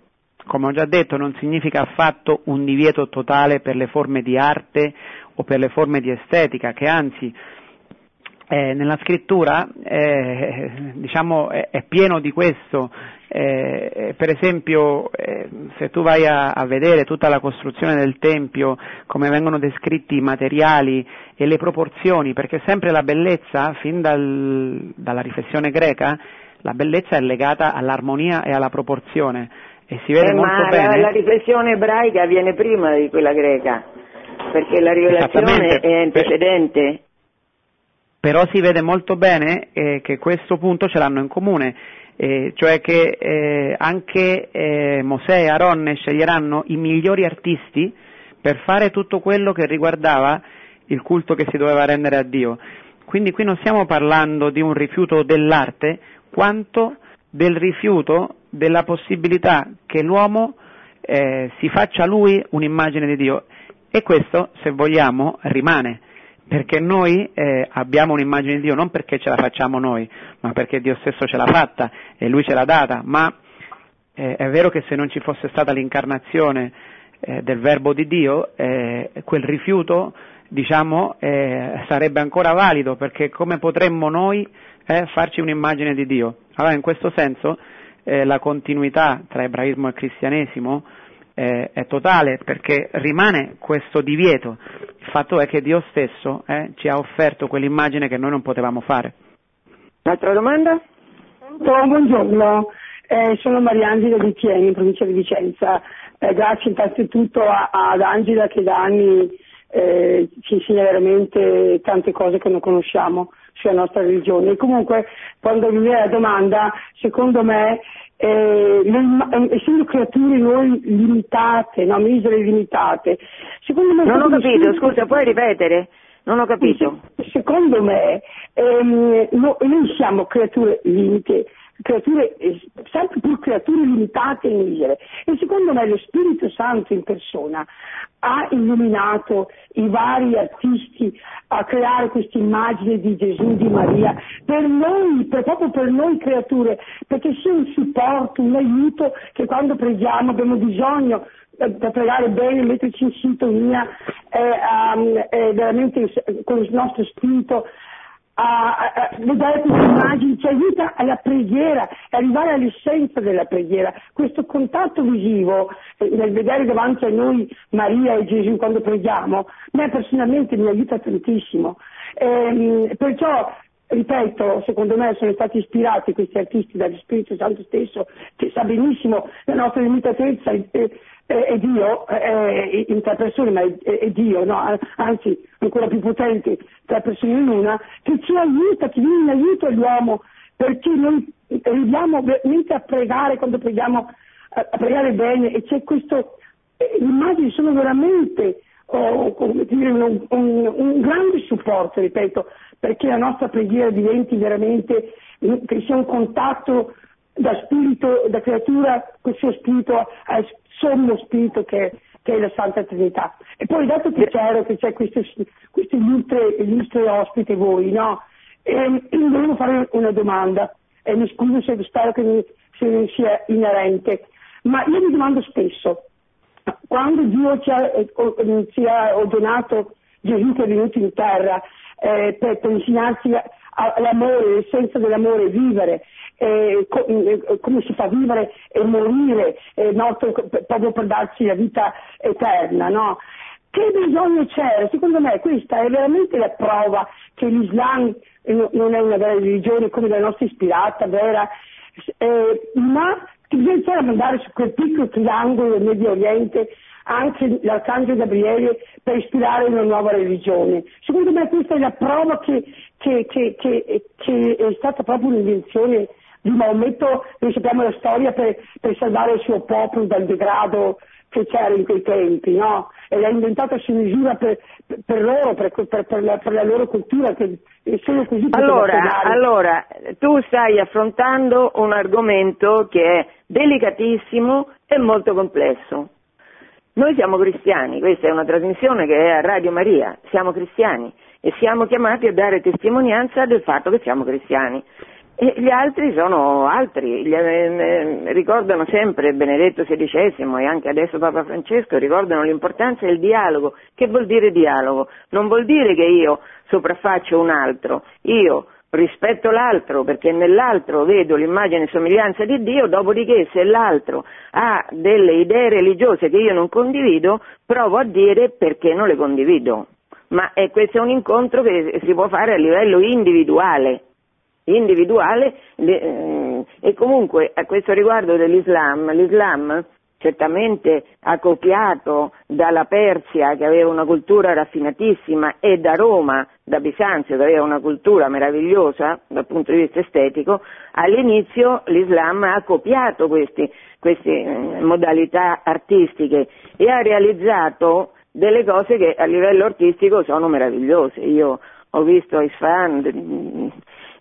come ho già detto, non significa affatto un divieto totale per le forme di arte o per le forme di estetica, che anzi eh, nella scrittura eh, diciamo, è, è, pieno di questo. Eh, per esempio, eh, se tu vai a, a, vedere tutta la costruzione del Tempio, come vengono descritti i materiali e le proporzioni, perché sempre la bellezza, fin dal, dalla riflessione greca, la bellezza è legata all'armonia e alla proporzione. E si vede eh, molto ma bene. La, la riflessione ebraica viene prima di quella greca, perché la rivelazione è antecedente però si vede molto bene eh, che questo punto ce l'hanno in comune, eh, cioè che eh, anche eh, Mosè e Aaron sceglieranno i migliori artisti per fare tutto quello che riguardava il culto che si doveva rendere a Dio. Quindi qui non stiamo parlando di un rifiuto dell'arte, quanto del rifiuto della possibilità che l'uomo eh, si faccia lui un'immagine di Dio. E questo, se vogliamo, rimane perché noi eh, abbiamo un'immagine di Dio non perché ce la facciamo noi, ma perché Dio stesso ce l'ha fatta e Lui ce l'ha data, ma eh, è vero che se non ci fosse stata l'incarnazione eh, del Verbo di Dio, eh, quel rifiuto diciamo, eh, sarebbe ancora valido, perché come potremmo noi eh, farci un'immagine di Dio? Allora in questo senso la continuità tra ebraismo e cristianesimo eh, è totale perché rimane questo divieto. Il fatto è che Dio stesso eh, ci ha offerto quell'immagine che noi non potevamo fare. Un'altra domanda? Oh, buongiorno, eh, sono Mariangela di Tieni, in provincia di Vicenza. Eh, grazie innanzitutto a, ad Angela che da anni eh, ci insegna veramente tante cose che non conosciamo sulla nostra religione. E comunque, quando mi viene la domanda, secondo me, eh, essendo creature noi limitate, no, misere limitate, secondo me... Non ho capito, scusa, puoi ripetere? Non ho capito. Secondo me, ehm, no, noi siamo creature limite, creature, eh, sempre più creature limitate e misere. E secondo me lo Spirito Santo in persona ha illuminato i vari artisti a creare questa immagine di Gesù, di Maria, per noi, per, proprio per noi creature, perché sia un supporto, un aiuto che quando preghiamo abbiamo bisogno eh, per pregare bene, metterci in sintonia eh, um, eh, veramente con il nostro spirito a, vedere queste immagini, ci aiuta alla preghiera, arrivare all'essenza della preghiera. Questo contatto visivo, eh, nel vedere davanti a noi Maria e Gesù quando preghiamo, me personalmente mi aiuta tantissimo. Ehm, perciò ripeto, secondo me sono stati ispirati questi artisti dallo Spirito Santo stesso, che sa benissimo la nostra limitatezza e, è Dio, è, in tre persone, ma è, Dio, no? anzi ancora più potente, tre persone in una, che ci aiuta, che viene in aiuto all'uomo, perché noi arriviamo veramente a pregare quando preghiamo, a, pregare bene e c'è questo, eh, le immagini sono veramente oh, dire, un, un, un grande supporto, ripeto, perché la nostra preghiera diventi veramente, che sia un contatto da spirito, da creatura, col suo spirito sommo spirito che, che, è la Santa Trinità. E poi dato che c'è, che c'è questo, questo illustre, illustre ospite voi, no? E, volevo fare una domanda, e mi scuso se spero che mi, se non sia inerente, ma io mi domando spesso, quando Dio ci ha, ci ha ordonato Gesù che è venuto in terra eh, per, per insegnarci l'amore, l'essenza dell'amore, vivere, eh, co- eh, come si fa a vivere e morire eh, nostro, proprio per darci la vita eterna, no? Che bisogno c'era? Secondo me questa è veramente la prova che l'Islam non è una vera religione come la nostra ispirata, vera, eh, ma bisogna mandare su quel piccolo triangolo del Medio Oriente anche l'arcangelo Gabriele per ispirare una nuova religione. Secondo me questa è la prova che, che, che, che è stata proprio un'invenzione di Maometto, noi sappiamo la storia per, per, salvare il suo popolo dal degrado che c'era in quei tempi, no? E l'ha inventata su misura per, per loro, per, per la, la, loro cultura, che solo così allora, allora, tu stai affrontando un argomento che è delicatissimo e molto complesso. Noi siamo cristiani, questa è una trasmissione che è a Radio Maria, siamo cristiani e siamo chiamati a dare testimonianza del fatto che siamo cristiani. E gli altri sono altri, gli, eh, ricordano sempre Benedetto XVI e anche adesso Papa Francesco, ricordano l'importanza del dialogo. Che vuol dire dialogo? Non vuol dire che io sopraffaccio un altro, io rispetto l'altro perché nell'altro vedo l'immagine e somiglianza di Dio, dopodiché se l'altro ha delle idee religiose che io non condivido, provo a dire perché non le condivido. Ma è, questo è un incontro che si può fare a livello individuale, individuale eh, e comunque a questo riguardo dell'Islam, l'Islam certamente ha copiato dalla Persia che aveva una cultura raffinatissima e da Roma, da Bisanzio che aveva una cultura meravigliosa dal punto di vista estetico, all'inizio l'Islam ha copiato queste eh, modalità artistiche e ha realizzato delle cose che a livello artistico sono meravigliose. Io ho visto Isfahan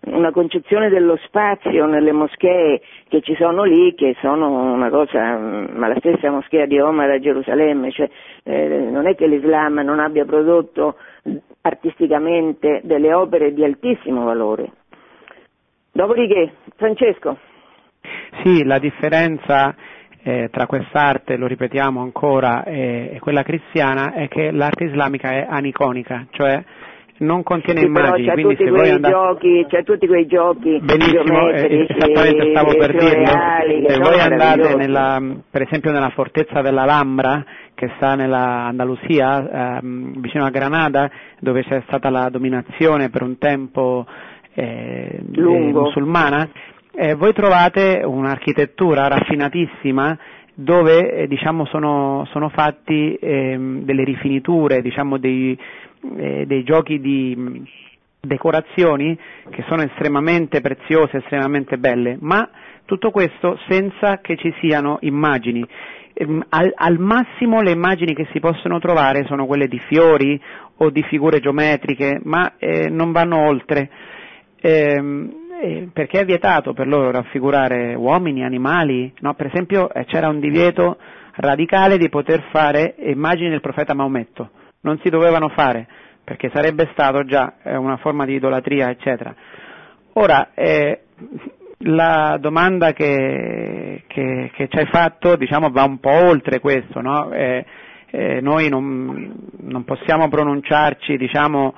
una concezione dello spazio nelle moschee che ci sono lì che sono una cosa, ma la stessa moschea di Omar a Gerusalemme, cioè eh, non è che l'Islam non abbia prodotto artisticamente delle opere di altissimo valore. Dopodiché, Francesco. Sì, la differenza eh, tra quest'arte, lo ripetiamo ancora, e, e quella cristiana è che l'arte islamica è aniconica, cioè non contiene sì, immagini, c'è tutti, quei andate... giochi, c'è tutti quei giochi Benissimo, eh, esattamente stavo per dirlo. Se voi andate nella, per esempio nella fortezza dell'Alhambra, che sta nella Andalusia, ehm, vicino a Granada, dove c'è stata la dominazione per un tempo eh, musulmana, eh, voi trovate un'architettura raffinatissima dove eh, diciamo, sono, sono, fatti ehm, delle rifiniture, diciamo, dei, eh, dei, giochi di mh, decorazioni che sono estremamente preziose, estremamente belle, ma tutto questo senza che ci siano immagini. Ehm, al, al, massimo le immagini che si possono trovare sono quelle di fiori o di figure geometriche, ma eh, non vanno oltre. Ehm, eh, perché è vietato per loro raffigurare uomini, animali, no? per esempio eh, c'era un divieto radicale di poter fare immagini del profeta Maometto, non si dovevano fare perché sarebbe stato già eh, una forma di idolatria, eccetera. Ora, eh, la domanda che, che, che, ci hai fatto diciamo, va un po' oltre questo, no? eh, eh, noi non, non, possiamo pronunciarci diciamo,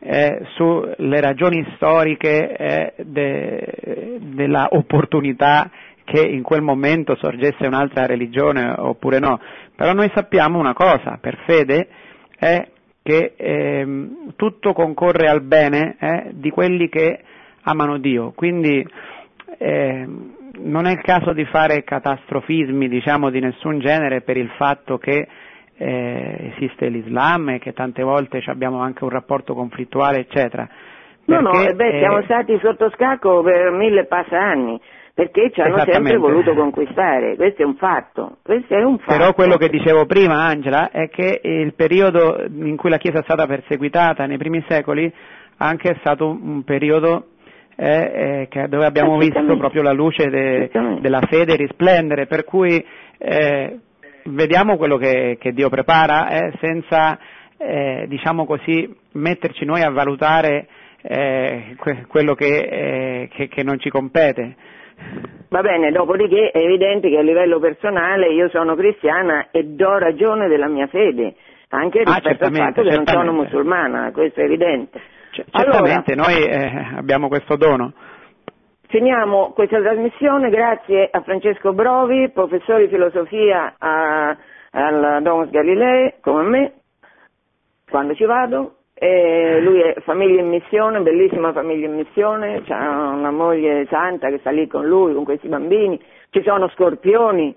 eh, sulle ragioni storiche eh, de, della opportunità che in quel momento sorgesse un'altra religione oppure no, però noi sappiamo una cosa, per fede, è che ehm, tutto concorre al bene eh, di quelli che amano Dio, quindi eh, non è il caso di fare catastrofismi diciamo, di nessun genere per il fatto che eh, esiste l'Islam e che tante volte abbiamo anche un rapporto conflittuale, eccetera. No, Perché, no, beh, siamo stati sotto scacco per mille passa anni perché ci hanno sempre voluto conquistare, questo è un fatto, questo è un fatto. Però quello che dicevo prima, Angela, è che il periodo in cui la Chiesa è stata perseguitata nei primi secoli anche è stato un periodo eh, eh, dove abbiamo visto proprio la luce de, della fede risplendere, per cui eh, vediamo quello che, che Dio prepara eh, senza, eh, diciamo così, metterci noi a valutare eh, que- quello che, che, che, non ci compete. Va bene, dopodiché è evidente che a livello personale io sono cristiana e do ragione della mia fede, anche ah, rispetto ah, al fatto che non sono musulmana, questo è evidente. C- certamente, allora, noi eh, abbiamo questo dono. Finiamo questa trasmissione grazie a Francesco Brovi, professore di filosofia al Domus Galilei, come me, quando ci vado. E lui è famiglia in missione, bellissima famiglia in missione, ha una moglie santa che sta lì con lui, con questi bambini. Ci sono scorpioni.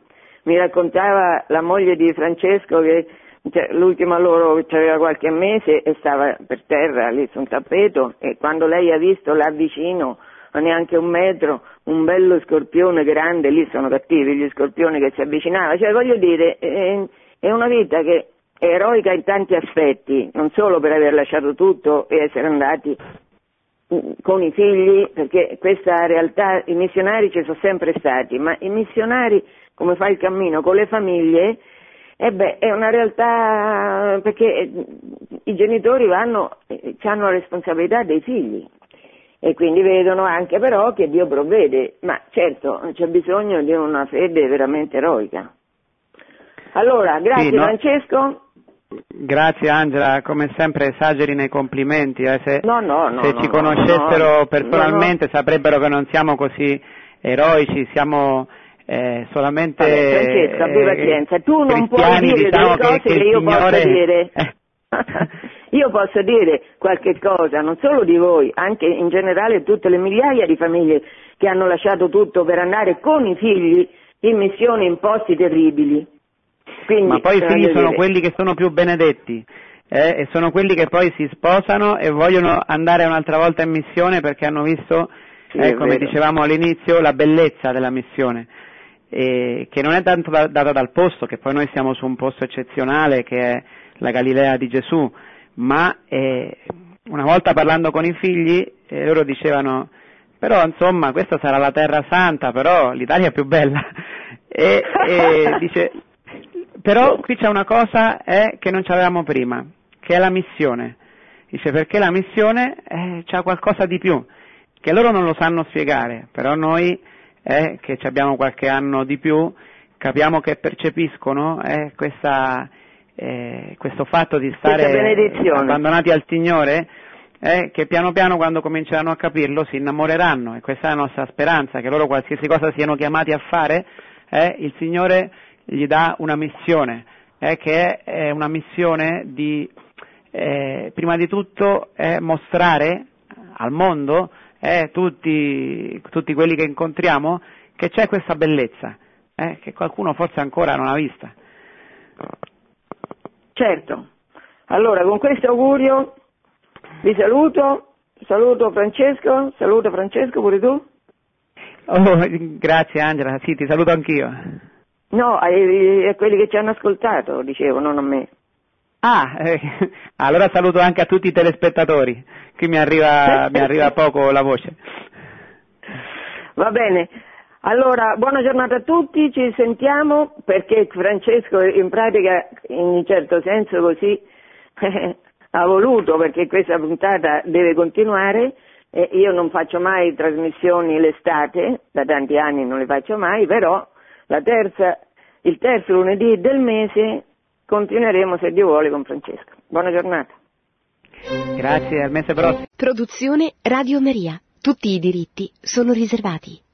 Mi raccontava la moglie di Francesco che cioè, l'ultima loro aveva qualche mese e stava per terra lì su un tappeto e quando lei ha visto là vicino ma neanche un metro, un bello scorpione grande, lì sono cattivi gli scorpioni che si avvicinavano, cioè voglio dire, è, è una vita che è eroica in tanti aspetti, non solo per aver lasciato tutto e essere andati mm, con i figli, perché questa realtà, i missionari ci sono sempre stati, ma i missionari, come fa il cammino con le famiglie, eh beh, è una realtà perché eh, i genitori vanno, eh, hanno la responsabilità dei figli, e quindi vedono anche però che Dio provvede, ma certo c'è bisogno di una fede veramente eroica. Allora, grazie sì, no? Francesco. Grazie Angela, come sempre esageri nei complimenti, eh? se, no, no, no, se ci conoscessero personalmente saprebbero che non siamo così eroici, siamo eh, solamente Vabbè, abbi pazienza, tu non puoi dire diciamo delle cose che, che, che io Signore... posso dire. Io posso dire qualche cosa, non solo di voi, anche in generale tutte le migliaia di famiglie che hanno lasciato tutto per andare con i figli in missioni in posti terribili. Quindi, Ma poi i figli sono dire... quelli che sono più benedetti. Eh, e sono quelli che poi si sposano e vogliono andare un'altra volta in missione perché hanno visto, sì, eh, come vero. dicevamo all'inizio, la bellezza della missione, e che non è tanto da, data dal posto, che poi noi siamo su un posto eccezionale che è la Galilea di Gesù, ma eh, una volta parlando con i figli eh, loro dicevano però insomma questa sarà la terra santa, però l'Italia è più bella. e, e dice, però qui c'è una cosa eh, che non avevamo prima, che è la missione. Dice perché la missione eh, ha qualcosa di più, che loro non lo sanno spiegare, però noi eh, che abbiamo qualche anno di più capiamo che percepiscono eh, questa eh, questo fatto di stare abbandonati al Signore, eh, che piano piano quando cominceranno a capirlo si innamoreranno e questa è la nostra speranza, che loro qualsiasi cosa siano chiamati a fare, eh, il Signore gli dà una missione, eh, che è una missione di, eh, prima di tutto, mostrare al mondo, tutti, tutti quelli che incontriamo, che c'è questa bellezza, eh, che qualcuno forse ancora non ha vista. Certo. Allora, con questo augurio vi saluto, saluto Francesco, saluto Francesco pure tu. Oh, grazie Angela, sì, ti saluto anch'io. No, a, a quelli che ci hanno ascoltato, dicevo, non a me. Ah, eh, allora saluto anche a tutti i telespettatori, qui mi arriva, mi arriva poco la voce. Va bene, allora buona giornata a tutti, ci sentiamo perché Francesco in pratica in un certo senso così ha voluto perché questa puntata deve continuare. Eh, io non faccio mai trasmissioni l'estate, da tanti anni non le faccio mai, però terza, il terzo lunedì del mese continueremo se Dio vuole con Francesco. Buona giornata. Grazie, al mese prossimo. Produzione Radio Maria. Tutti i diritti sono riservati.